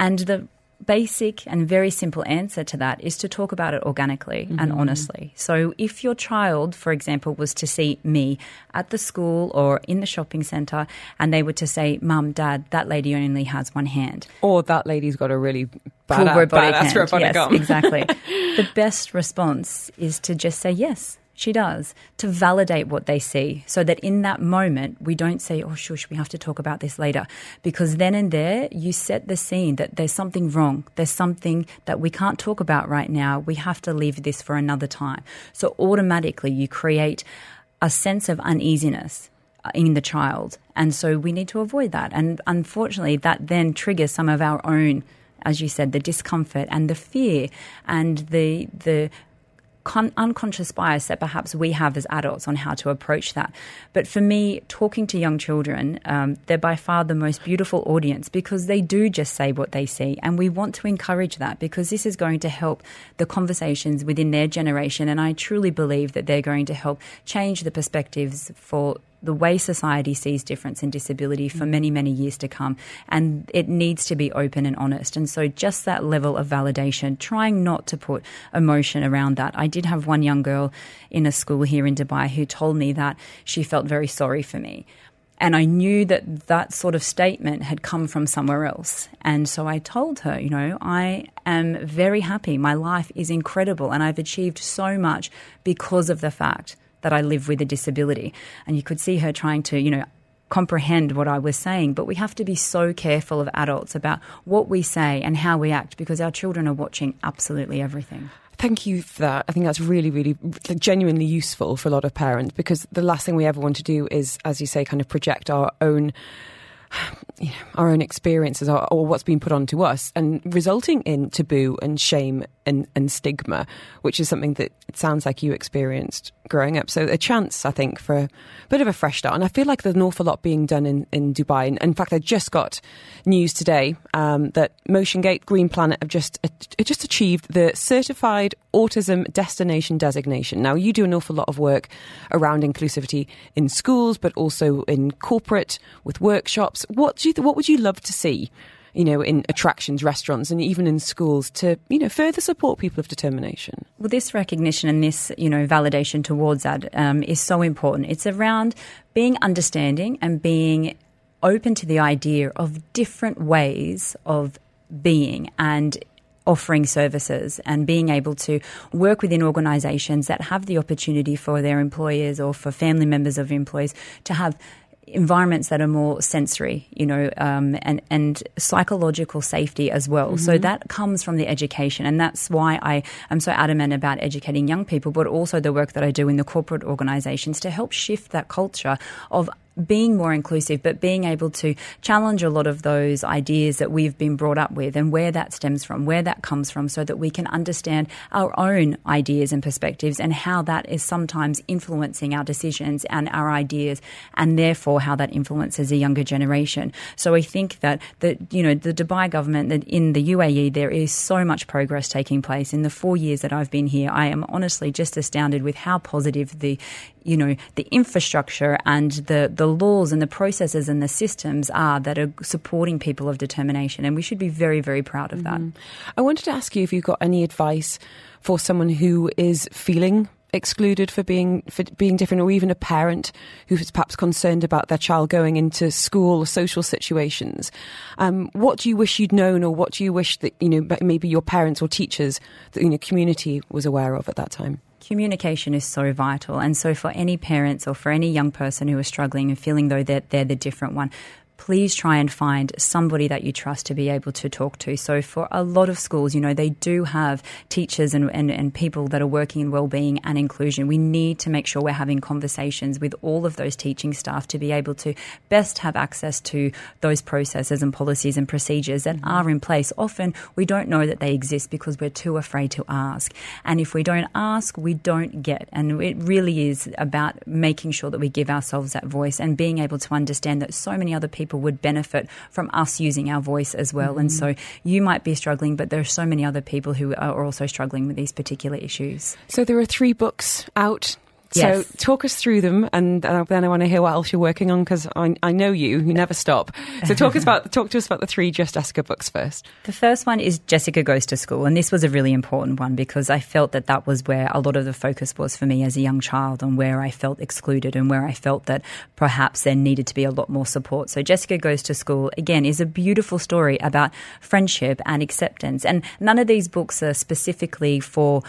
Speaker 7: And the basic and very simple answer to that is to talk about it organically mm-hmm. and honestly. So if your child, for example, was to see me at the school or in the shopping centre and they were to say, Mum, Dad, that lady only has one hand.
Speaker 3: Or that lady's got a really bad,
Speaker 7: cool robotic
Speaker 3: hand.
Speaker 7: robotic yes, exactly. the best response is to just say yes she does, to validate what they see so that in that moment we don't say, oh, shush, we have to talk about this later. Because then and there you set the scene that there's something wrong. There's something that we can't talk about right now. We have to leave this for another time. So automatically you create a sense of uneasiness uh, in the child. And so we need to avoid that. And unfortunately, that then triggers some of our own as you said, the discomfort and the fear and the the con- unconscious bias that perhaps we have as adults on how to approach that. But for me, talking to young children, um, they're by far the most beautiful audience because they do just say what they see. And we want to encourage that because this is going to help the conversations within their generation. And I truly believe that they're going to help change the perspectives for the way society sees difference and disability for mm. many, many years to come. And it needs to be open and honest. And so just that level of validation, trying not to put emotion around that. I did have one young girl in a school here in Dubai who told me that she felt very sorry for me. And I knew that that sort of statement had come from somewhere else. And so I told her, you know, I am very happy. My life is incredible and I've achieved so much because of the fact that I live with a disability. And you could see her trying to, you know, comprehend what I was saying. But we have to be so careful of adults about what we say and how we act because our children are watching absolutely everything.
Speaker 3: Thank you for that. I think that's really, really genuinely useful for a lot of parents because the last thing we ever want to do is, as you say, kind of project our own our own experiences or, or, what's been put onto us and resulting in taboo and shame and, and stigma, which is something that it sounds like you experienced growing up. So a chance, I think, for a bit of a fresh start. And I feel like there's an awful lot being done in, in Dubai. And in fact, I just got news today um, that MotionGate Green Planet have just uh, just achieved the certified autism destination designation. Now, you do an awful lot of work around inclusivity in schools, but also in corporate with workshops. What do you th- what would you love to see? You know, in attractions, restaurants, and even in schools to, you know, further support people of determination?
Speaker 7: Well, this recognition and this, you know, validation towards that um, is so important. It's around being understanding and being open to the idea of different ways of being and offering services and being able to work within organisations that have the opportunity for their employers or for family members of employees to have environments that are more sensory, you know, um, and and psychological safety as well. Mm-hmm. So that comes from the education, and that's why I am so adamant about educating young people, but also the work that I do in the corporate organisations to help shift that culture of being more inclusive, but being able to challenge a lot of those ideas that we've been brought up with and where that stems from, where that comes from, so that we can understand our own ideas and perspectives and how that is sometimes influencing our decisions and our ideas, and therefore how that influences a younger generation. So I think that the you know the Dubai government that in the UAE there is so much progress taking place in the four years that I've been here. I am honestly just astounded with how positive the you know the infrastructure and the the laws and the processes and the systems are that are supporting people of determination and we should be very very proud of that. Mm-hmm.
Speaker 3: I wanted to ask you if you've got any advice for someone who is feeling excluded for being for being different, or even a parent who's perhaps concerned about their child going into school or social situations. Um, what do you wish you'd known, or what do you wish that you know maybe your parents or teachers, the you know, community was aware of at that time?
Speaker 7: Communication is so vital. And so, for any parents or for any young person who is struggling and feeling though that they're the different one, please try and find somebody that you trust to be able to talk to. So for a lot of schools, you know, they do have teachers and, and, and people that are working in wellbeing and inclusion. We need to make sure we're having conversations with all of those teaching staff to be able to best have access to those processes and policies and procedures that are in place. Often we don't know that they exist because we're too afraid to ask. And if we don't ask, we don't get. And it really is about making sure that we give ourselves that voice and being able to understand that so many other people people would benefit from us using our voice as well. Mm-hmm. And so you might be struggling, but there are so many other people who are also struggling with these particular issues.
Speaker 3: So there are three books out Yes. So talk us through them, and, uh, then I want to hear what else you're working on because I, I, know you, you never stop. So talk us about talk to us about the three Just Jessica books first.
Speaker 7: The first one is Jessica Goes to School, and this was a really important one because I felt that that was where a lot of the focus was for me as a young child, and where I felt excluded, and where I felt that perhaps there needed to be a lot more support. So Jessica Goes to School again is a beautiful story about friendship and acceptance, and none of these books are specifically for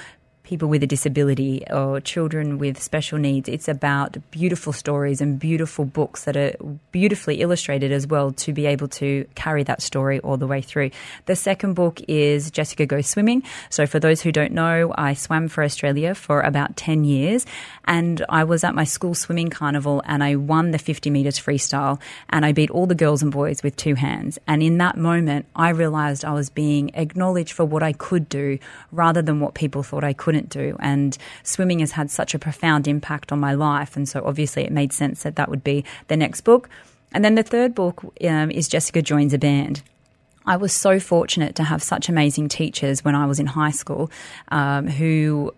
Speaker 7: people with a disability or children with special needs. It's about beautiful stories and beautiful books that are beautifully illustrated as well to be able to carry that story all the way through. The second book is Jessica Goes Swimming. So, for those who don't know, I swam for Australia for about 10 years and I was at my school swimming carnival and I won the 50 metres freestyle and I beat all the girls and boys with two hands. And in that moment, I realised I was being acknowledged for what I could do rather than what people thought I couldn't couldn't do. And swimming has had such a profound impact on my life. And so obviously it made sense that that would be the next book. And then the third book um, is Jessica Joins a Band. I was so fortunate to have such amazing teachers when I was in high school um, who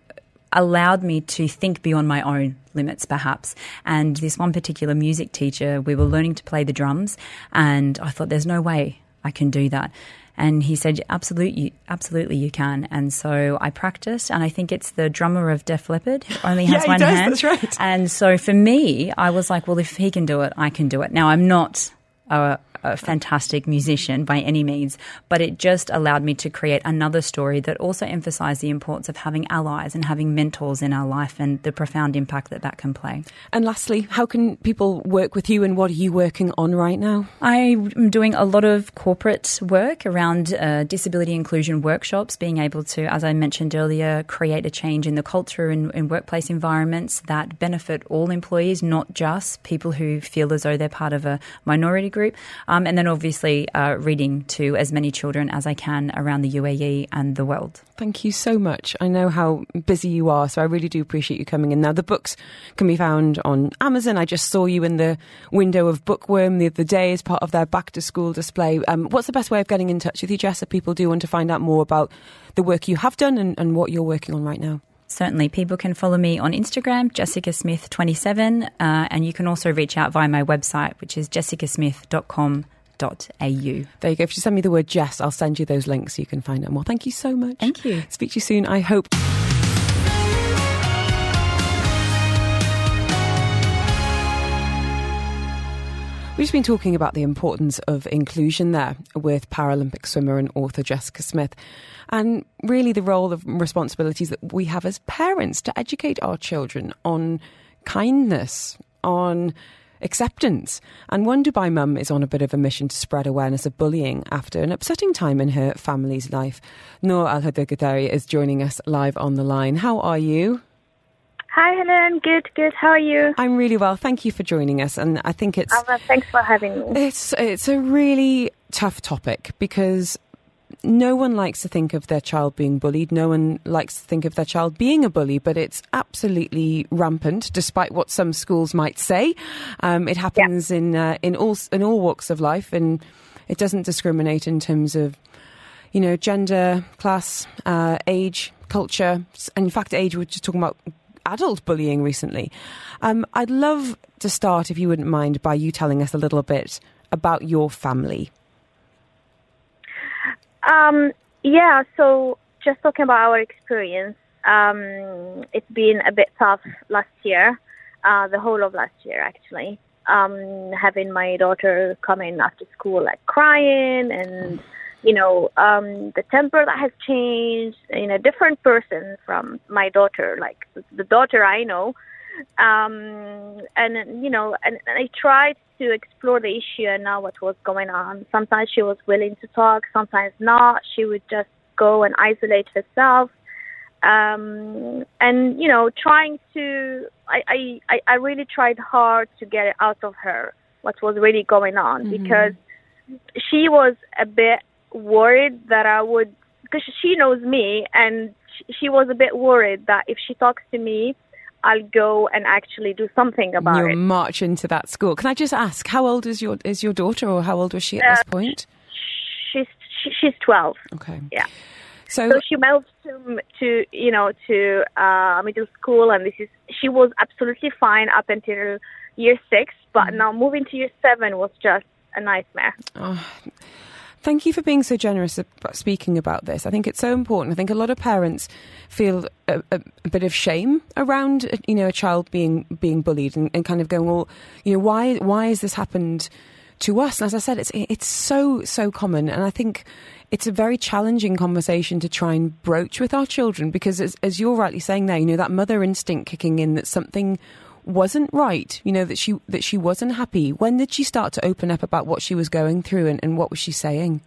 Speaker 7: allowed me to think beyond my own limits, perhaps. And this one particular music teacher, we were learning to play the drums, and I thought, there's no way I can do that. And he said, absolutely, absolutely, you can. And so I practiced, and I think it's the drummer of Def Leppard who only has
Speaker 3: yeah,
Speaker 7: one
Speaker 3: does,
Speaker 7: hand.
Speaker 3: That's right.
Speaker 7: And so for me, I was like, well, if he can do it, I can do it. Now I'm not a, a fantastic musician by any means, but it just allowed me to create another story that also emphasized the importance of having allies and having mentors in our life and the profound impact that that can play.
Speaker 3: And lastly, how can people work with you and what are you working on right now?
Speaker 7: I'm doing a lot of corporate work around uh, disability inclusion workshops, being able to, as I mentioned earlier, create a change in the culture and, in workplace environments that benefit all employees, not just people who feel as though they're part of a minority group. Um, and then obviously uh, reading to as many children as I can around the UAE and the world.
Speaker 3: Thank you so much. I know how busy you are, so I really do appreciate you coming in. Now, the books can be found on Amazon. I just saw you in the window of Bookworm the other day as part of their back to school display. Um, what's the best way of getting in touch with you, Jess, if people do want to find out more about the work you have done and, and what you're working on right now?
Speaker 7: Certainly people can follow me on Instagram, Jessica Smith 27, uh, and you can also reach out via my website, which is jessicasmith.com.au.
Speaker 3: There you go. If you send me the word Jess, I'll send you those links so you can find out more. Thank you so much.
Speaker 7: Thank you.
Speaker 3: Speak to you soon, I hope. We've just been talking about the importance of inclusion there with Paralympic swimmer and author Jessica Smith, and really the role of responsibilities that we have as parents to educate our children on kindness, on acceptance. And one Dubai mum is on a bit of a mission to spread awareness of bullying after an upsetting time in her family's life. Noor Al Hadagadari is joining us live on the line. How are you?
Speaker 8: Hi, Helen. Good, good. How are you?
Speaker 3: I'm really well. Thank you for joining us. And I think it's.
Speaker 8: Oh, well, thanks for having me.
Speaker 3: It's it's a really tough topic because no one likes to think of their child being bullied. No one likes to think of their child being a bully, but it's absolutely rampant, despite what some schools might say. Um, it happens yeah. in uh, in all in all walks of life, and it doesn't discriminate in terms of you know gender, class, uh, age, culture, and in fact, age. We're just talking about adult bullying recently. Um, I'd love to start, if you wouldn't mind, by you telling us a little bit about your family.
Speaker 8: Um, yeah, so just talking about our experience, um, it's been a bit tough last year, uh, the whole of last year actually. Um, having my daughter come in after school like crying and you know, um, the temper that has changed in a different person from my daughter, like the daughter I know. Um, and, you know, and, and I tried to explore the issue and know what was going on. Sometimes she was willing to talk, sometimes not. She would just go and isolate herself. Um, and, you know, trying to, I, I, I really tried hard to get it out of her what was really going on mm-hmm. because she was a bit worried that I would, because she knows me, and she was a bit worried that if she talks to me, I'll go and actually do something about
Speaker 3: You'll
Speaker 8: it.
Speaker 3: march into that school. Can I just ask, how old is your is your daughter, or how old was she at uh, this point?
Speaker 8: She's she's twelve.
Speaker 3: Okay.
Speaker 8: Yeah. So, so she moved to to you know to uh, middle school, and this is she was absolutely fine up until year six, but mm. now moving to year seven was just a nightmare.
Speaker 3: Oh, Thank you for being so generous about speaking about this. I think it's so important. I think a lot of parents feel a, a, a bit of shame around, you know, a child being being bullied and, and, kind of going, well, you know, why why has this happened to us? And as I said, it's it's so so common, and I think it's a very challenging conversation to try and broach with our children because, as, as you're rightly saying there, you know, that mother instinct kicking in that something wasn't right, you know, that she that she wasn't happy. When did she start to open up about what she was going through and, and what was she saying?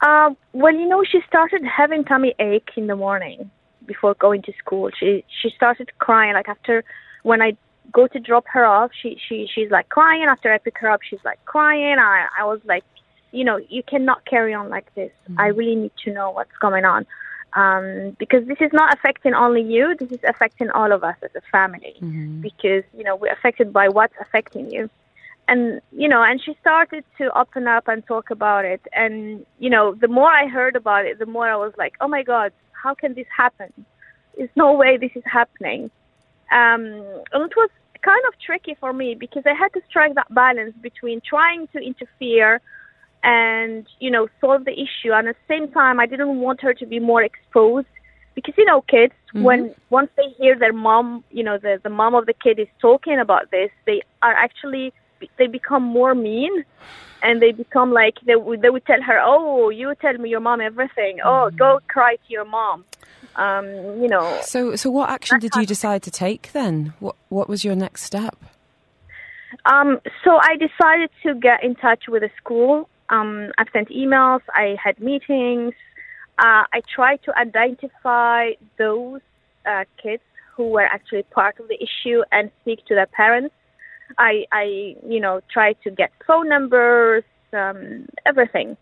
Speaker 8: Uh, well, you know, she started having tummy ache in the morning before going to school. She she started crying like after when I go to drop her off, she she she's like crying. After I pick her up, she's like crying. I I was like, you know, you cannot carry on like this. Mm-hmm. I really need to know what's going on um, because this is not affecting only you. This is affecting all of us as a family mm-hmm. because you know we're affected by what's affecting you, and you know. And she started to open up and talk about it, and you know, the more I heard about it, the more I was like, oh my god, how can this happen? There's no way this is happening. Um, and it was kind of tricky for me because I had to strike that balance between trying to interfere and you know solve the issue. And at the same time i didn't want her to be more exposed because you know kids mm-hmm. when once they hear their mom you know the the mom of the kid is talking about this they are actually they become more mean and they become like they would they would tell her oh you tell me your mom everything. Oh, mm-hmm. oh go cry to your mom. Um you know.
Speaker 3: So so what action did you decide to take then? What what was your next step?
Speaker 8: Um so i decided to get in touch with the school um, I've sent emails. I had meetings. Uh, I tried to identify those uh, kids who were actually part of the issue and speak to their parents. I, I you know, tried to get phone numbers, um, everything.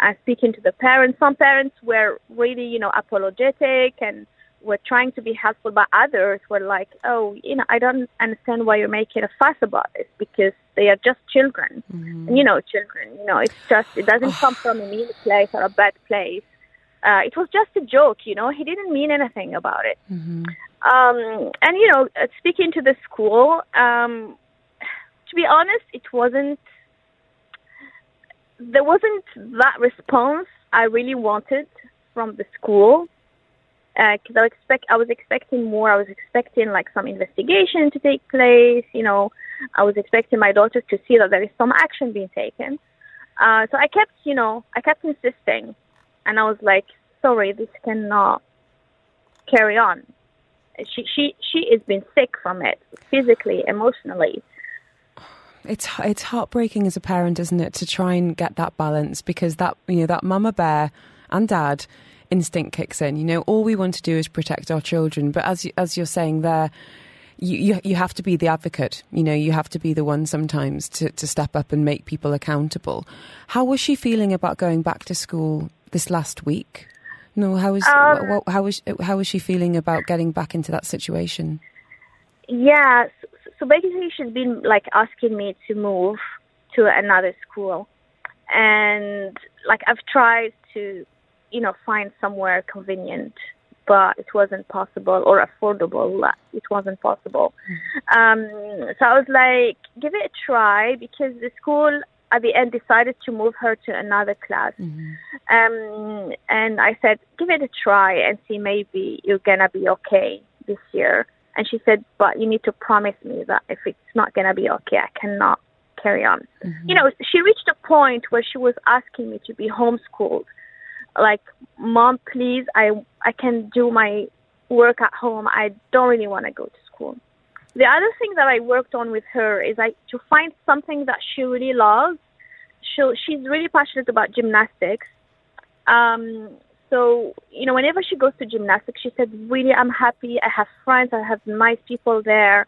Speaker 8: Uh, speaking to the parents. Some parents were really, you know, apologetic and were trying to be helpful, but others were like, "Oh, you know, I don't understand why you're making a fuss about this because they are just children. Mm-hmm. And, you know, children. You know, it's just it doesn't come from a mean place or a bad place. Uh, it was just a joke. You know, he didn't mean anything about it. Mm-hmm. Um, and you know, uh, speaking to the school, um, to be honest, it wasn't there wasn't that response I really wanted from the school because I expect I was expecting more. I was expecting like some investigation to take place. You know, I was expecting my daughter to see that there is some action being taken. Uh, so I kept, you know, I kept insisting, and I was like, "Sorry, this cannot carry on." She she she has been sick from it, physically, emotionally.
Speaker 3: It's it's heartbreaking as a parent, isn't it, to try and get that balance because that you know that mama bear and dad instinct kicks in. You know, all we want to do is protect our children, but as you, as you're saying there. You, you, you have to be the advocate. You know, you have to be the one sometimes to, to step up and make people accountable. How was she feeling about going back to school this last week? No, how was
Speaker 8: Um,
Speaker 3: what, how was how was she feeling about getting back into that situation?
Speaker 8: Yeah, so, so basically she's been like asking me to move to another school, and like I've tried to, you know, find somewhere convenient, but it wasn't possible or affordable. It wasn't possible. Um, so I was like, give it a try because the school at the end decided to move her to another class. Um, and I said, give it a try and see maybe you're gonna be okay this year. And she said, but you need to promise me that if it's not gonna be okay, I cannot carry on. You know, she reached a point where she was asking me to be homeschooled. Like, mom, please, I I can do my work at home. I don't really want to go to school. The other thing that I worked on with her is like to find something that she really loves. She she's really passionate about gymnastics. Um, so you know, whenever she goes to gymnastics, she said, "Really, I'm happy. I have friends. I have nice people there."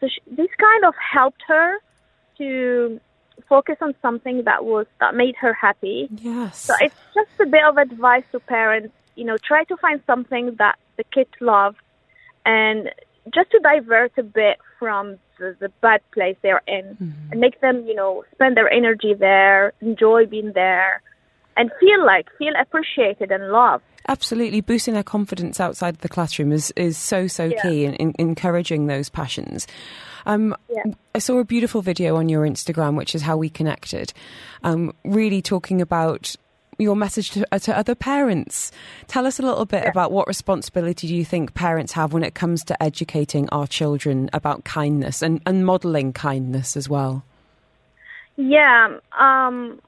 Speaker 8: So she, this kind of helped her to focus on something that was that made her happy.
Speaker 3: Yes.
Speaker 8: So it's just a bit of advice to parents. You know, try to find something that the kid loves, and just to divert a bit from the, the bad place they're in, mm-hmm. and make them, you know, spend their energy there, enjoy being there, and feel like feel appreciated and loved.
Speaker 3: Absolutely, boosting their confidence outside the classroom is, is so so
Speaker 8: Yeah.
Speaker 3: key in, in encouraging those passions. Um,
Speaker 8: Yeah.
Speaker 3: I saw a beautiful video on your Instagram, which is how we connected. Um, really talking about your message to, uh, to other parents. Tell us a little bit about what responsibility do you think parents have when it comes to educating our children about kindness and, and modelling kindness as well.
Speaker 8: Yeah. Um,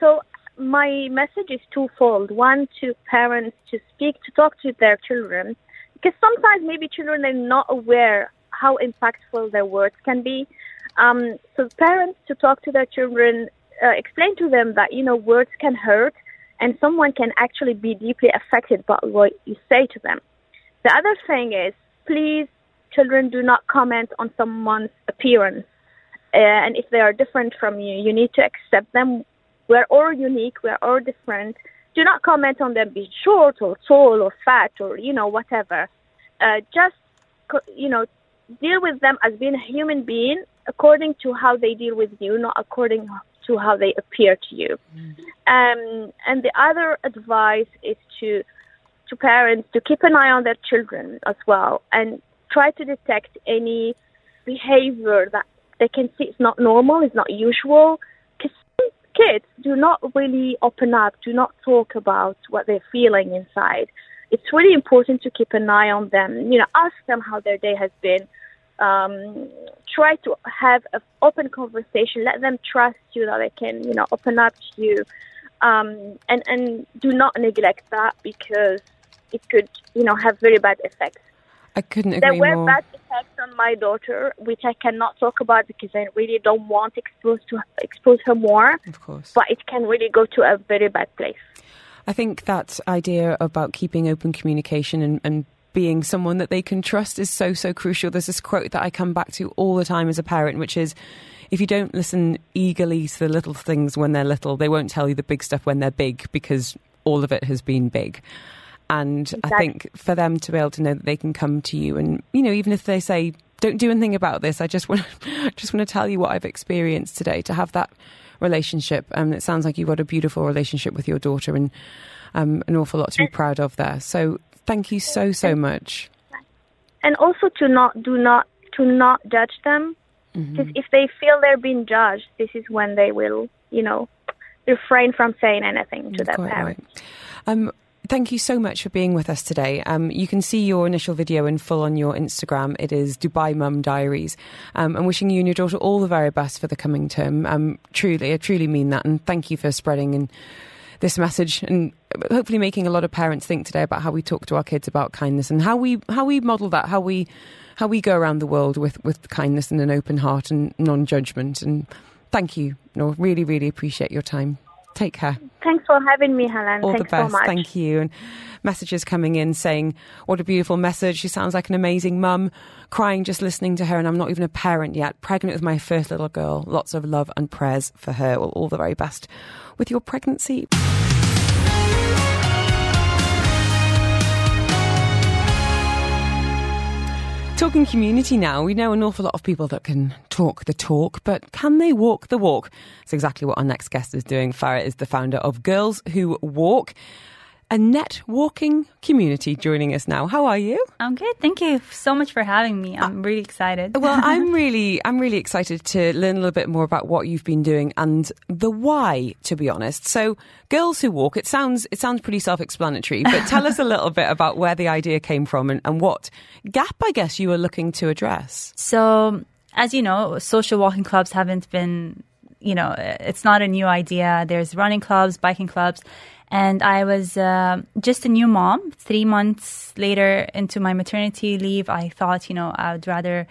Speaker 8: so my message is twofold. One to parents to speak, to talk to their children, because sometimes maybe children are not aware how impactful their words can be. Um, so parents to talk to their children, uh, explain to them that you know words can hurt, and someone can actually be deeply affected by what you say to them. The other thing is, please, children, do not comment on someone's appearance uh, and if they are different from you, you need to accept them. We're all unique. We're all different. Do not comment on them being short or tall or fat or you know whatever. Uh, just you know deal with them as being a human being according to how they deal with you, not according to how they appear to you. Um, and the other advice is to to parents to keep an eye on their children as well and try to detect any behavior that they can see it's not normal, it's not usual. Because kids do not really open up, do not talk about what they're feeling inside. It's really important to keep an eye on them. You know, ask them how their day has been. Um, try to have an open conversation. Let them trust you that they can, you know, open up to you. Um, and and do not neglect that because it could, you know, have very bad effects.
Speaker 3: I couldn't agree more.
Speaker 8: There were
Speaker 3: more.
Speaker 8: bad effects on my daughter, which I cannot talk about because I really don't want to expose to expose her more.
Speaker 3: Of course.
Speaker 8: But it can really go to a very bad place.
Speaker 3: I think that idea about keeping open communication and, and being someone that they can trust is so, so crucial. There's this quote that I come back to all the time as a parent, which is if you don't listen eagerly to the little things when they're little, they won't tell you the big stuff when they're big because all of it has been big. And I think for them to be able to know that they can come to you and, you know, even if they say, don't do anything about this, I just want to, just want to tell you what I've experienced today, to have that relationship. Um, it sounds like you've got a beautiful relationship with your daughter and um, an awful lot to be proud of there. So thank you so, so much.
Speaker 8: And also to not do not to not judge them
Speaker 3: Mm-hmm.
Speaker 8: because if they feel they're being judged, this is when they will, you know, refrain from saying anything to their
Speaker 3: Quite
Speaker 8: parents.
Speaker 3: right. Um, thank you so much for being with us today. Um, you can see your initial video in full on your Instagram. It is Dubai Mum Diaries. Um, I'm wishing you and your daughter all the very best for the coming term. Um, truly, I truly mean that. And thank you for spreading and this message and hopefully making a lot of parents think today about how we talk to our kids about kindness and how we how we model that, how we how we go around the world with, with kindness and an open heart and non judgment. And thank you. No, really, really appreciate your time. Take care.
Speaker 8: Thanks for having me, Helen.
Speaker 3: All
Speaker 8: Thanks
Speaker 3: the best.
Speaker 8: so much.
Speaker 3: Thank you. And messages coming in saying, What a beautiful message. She sounds like an amazing mum. Crying just listening to her, and I'm not even a parent yet. Pregnant with my first little girl. Lots of love and prayers for her. Well, all the very best with your pregnancy. Talking community now, we know an awful lot of people that can talk the talk, but can they walk the walk? That's exactly what our next guest is doing. Farah is the founder of Girls Who Walk, a net walking community joining us now. How are you?
Speaker 9: I'm good. Thank you so much for having me. Uh, I'm really excited.
Speaker 3: Well, I'm really, I'm really excited to learn a little bit more about what you've been doing and the why. To be honest, so girls who walk. It sounds, it sounds pretty self-explanatory, but tell us a little bit about where the idea came from and, and what gap, I guess, you were looking to address.
Speaker 9: So, as you know, social walking clubs haven't been, you know, it's not a new idea. There's running clubs, biking clubs. And I was uh, just a new mom. Three months later into my maternity leave, I thought, you know, I would rather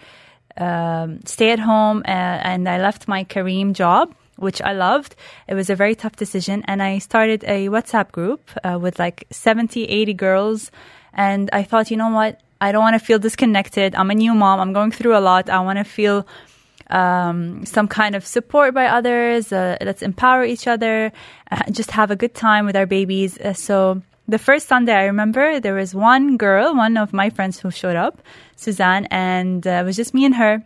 Speaker 9: um, stay at home. Uh, and I left my Careem job, which I loved. It was a very tough decision. And I started a WhatsApp group uh, with like 70, 80 girls. And I thought, you know what? I don't want to feel disconnected. I'm a new mom. I'm going through a lot. I want to feel um, some kind of support by others. Uh, let's empower each other. Uh, just have a good time with our babies. Uh, so the first Sunday, I remember there was one girl, one of my friends who showed up, Suzanne, and uh, it was just me and her.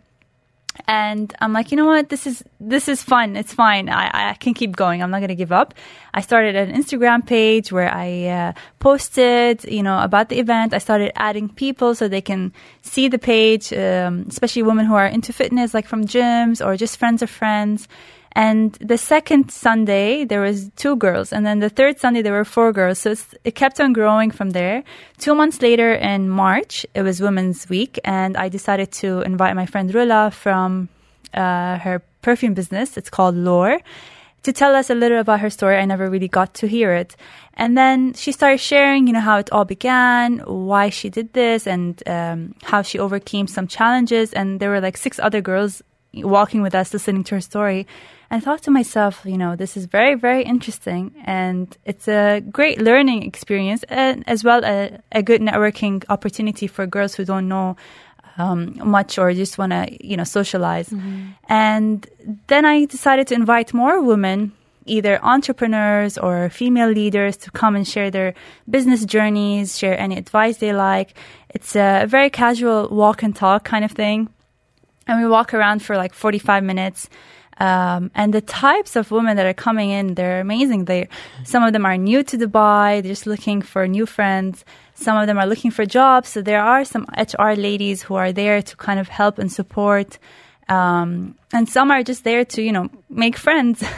Speaker 9: And I'm like, you know what? This is this is fun. It's fine. I, I can keep going. I'm not gonna give up. I started an Instagram page where I uh, posted, you know, about the event. I started adding people so they can see the page, um, especially women who are into fitness, like from gyms or just friends of friends. And the second Sunday, there was two girls. And then the third Sunday, there were four girls. So it kept on growing from there. Two months later in March, it was Women's Week. And I decided to invite my friend Rula from uh, her perfume business. It's called Lore to tell us a little about her story. I never really got to hear it. And then she started sharing, you know, how it all began, why she did this, and um, how she overcame some challenges. And there were like six other girls walking with us, listening to her story. And I thought to myself, you know, this is very, very interesting. And it's a great learning experience and as well a, a good networking opportunity for girls who don't know um, much or just want to, you know, socialize. And then I decided to invite more women, either entrepreneurs or female leaders, to come and share their business journeys, share any advice they like. It's a very casual walk and talk kind of thing. And we walk around for like 45 minutes. Um, and the types of women that are coming in, they're amazing. They, some of them are new to Dubai. They're just looking for new friends. Some of them are looking for jobs. So there are some HR ladies who are there to kind of help and support. Um, and some are just there to, you know, make friends.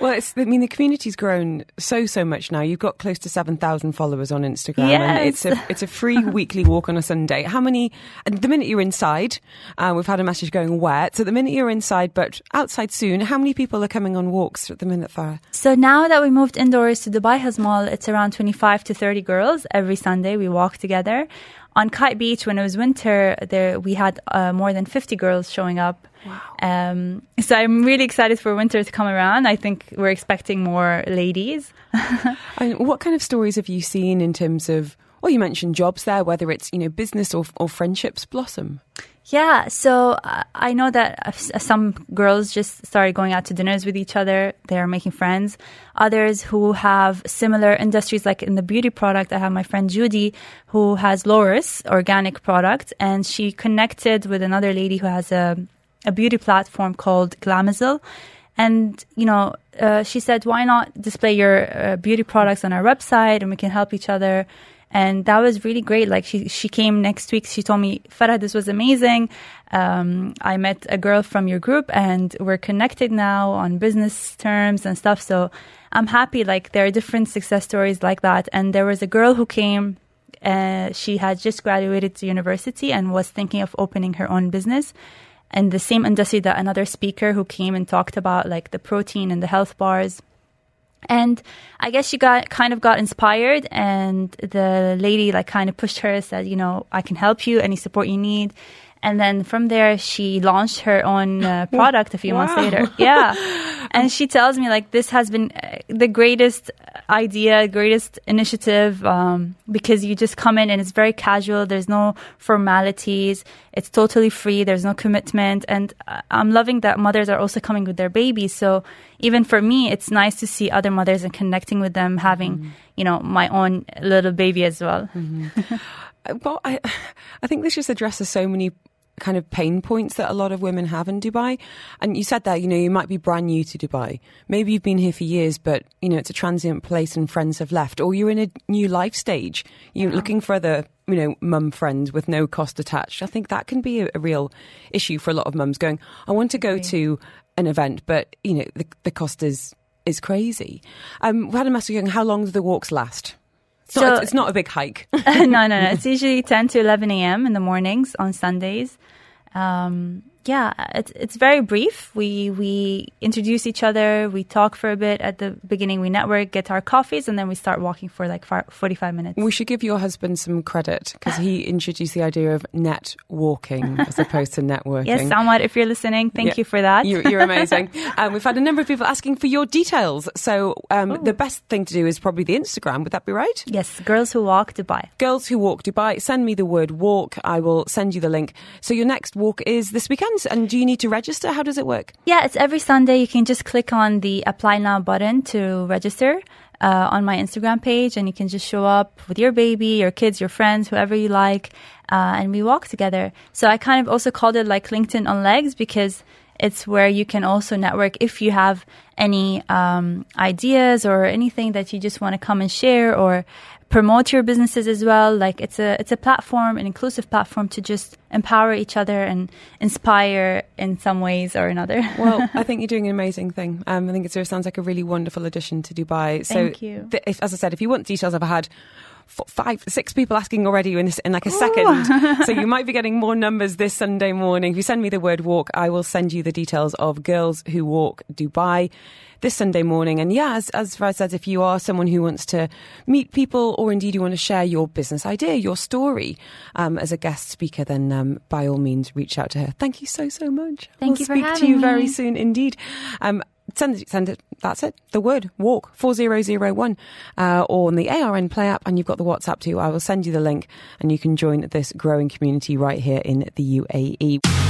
Speaker 3: Well, it's, I mean, the community's grown so, so much now. You've got close to 7,000 followers on Instagram. And it's a, it's a free weekly walk on a Sunday. How many, and the minute you're inside, uh, we've had a message going wet. So the minute you're inside, but outside soon, how many people are coming on walks at the minute, Farah?
Speaker 9: So now that we moved indoors to Dubai Hills Mall, it's around 25 to 30 girls every Sunday. We walk together. On Kite Beach, when it was winter, there we had uh, more than 50 girls showing up. Wow. Um, so I'm really excited for winter to come around. I think we're expecting more ladies.
Speaker 3: And what kind of stories have you seen in terms of, well, you mentioned jobs there, whether it's, you know, business or, or friendships blossom?
Speaker 9: Yeah, so uh, I know that uh, some girls just started going out to dinners with each other. They're making friends. Others who have similar industries, like in the beauty product, I have my friend Judy who has Loris organic product, and she connected with another lady who has a a beauty platform called Glamazel. And you know, uh, she said, "Why not display your uh, beauty products on our website, and we can help each other." And that was really great. Like she she came next week. She told me, Farah, this was amazing. Um, I met a girl from your group, and we're connected now on business terms and stuff. So I'm happy. Like there are different success stories like that. And there was a girl who came. Uh, she had just graduated to university and was thinking of opening her own business and the same industry that another speaker who came and talked about like the protein and the health bars and I guess she got kind of got inspired, and the lady like kind of pushed her, said, you know, I can help you, any support you need. And then from there, she launched her own uh, product a few wow. months later. Yeah. and she tells me like this has been uh, the greatest idea, greatest initiative, um, because you just come in and it's very casual. There's no formalities. It's totally free. There's no commitment. And uh, I'm loving that mothers are also coming with their babies. So even for me, it's nice to see other mothers and connecting with them, having, mm-hmm. you know, my own little baby as well.
Speaker 3: Mm-hmm. well, I, I think this just addresses so many kind of pain points that a lot of women have in Dubai. And you said that, you know, you might be brand new to Dubai. Maybe you've been here for years, but, you know, it's a transient place and friends have left. Or you're in a new life stage. You're yeah. looking for the, you know, mum friends with no cost attached. I think that can be a, a real issue for a lot of mums going, I want to go to an event, but, you know, the, the cost is is crazy. Um, we had a message how long do the walks last? It's, so, not, it's not a big hike.
Speaker 9: no, no, no. It's usually 10 to 11 a.m. in the mornings on Sundays. Um, yeah, it's it's very brief. We we introduce each other, we talk for a bit at the beginning, we network, get our coffees, and then we start walking for like forty five minutes.
Speaker 3: We should give your husband some credit because he introduced the idea of net walking as opposed to networking.
Speaker 9: yes, Samad, if you're listening, thank yeah, you for that.
Speaker 3: You're, you're amazing. um, we've had a number of people asking for your details, so um, the best thing to do is probably the Instagram. Would that be right?
Speaker 9: Yes, Girls Who Walk Dubai.
Speaker 3: Girls Who Walk Dubai. Send me the word walk. I will send you the link. So your next walk is this weekend. And do you need to register? How does it work?
Speaker 9: Yeah, it's every Sunday. You can just click on the apply now button to register. Uh, on my Instagram page, and you can just show up with your baby, your kids, your friends, whoever you like, uh, and we walk together. So I kind of also called it like LinkedIn on legs because it's where you can also network if you have any um, ideas or anything that you just want to come and share or promote your businesses as well. Like it's a it's a platform, an inclusive platform to just empower each other and inspire in some ways or another.
Speaker 3: well, I think you're doing an amazing thing. Um, I think it sounds like a really wonderful addition to Dubai.
Speaker 9: So, Thank you.
Speaker 3: Th- if, as I said, if you want details, I've had five, six people asking already in, this, in like a second. so you might be getting more numbers this Sunday morning. If you send me the word walk, I will send you the details of Girls Who Walk Dubai this Sunday morning. And yeah, as, as Faraz said, if you are someone who wants to meet people or indeed you want to share your business idea, your story um, as a guest speaker, then um, by all means reach out to her. Thank you so, so much.
Speaker 9: Thank
Speaker 3: we'll
Speaker 9: you
Speaker 3: speak
Speaker 9: to
Speaker 3: you
Speaker 9: me.
Speaker 3: very soon indeed. Um, send it, send it. That's it. The word walk four zero zero one, uh, or on the ARN Play app, and you've got the WhatsApp too. I will send you the link, and you can join this growing community right here in the UAE.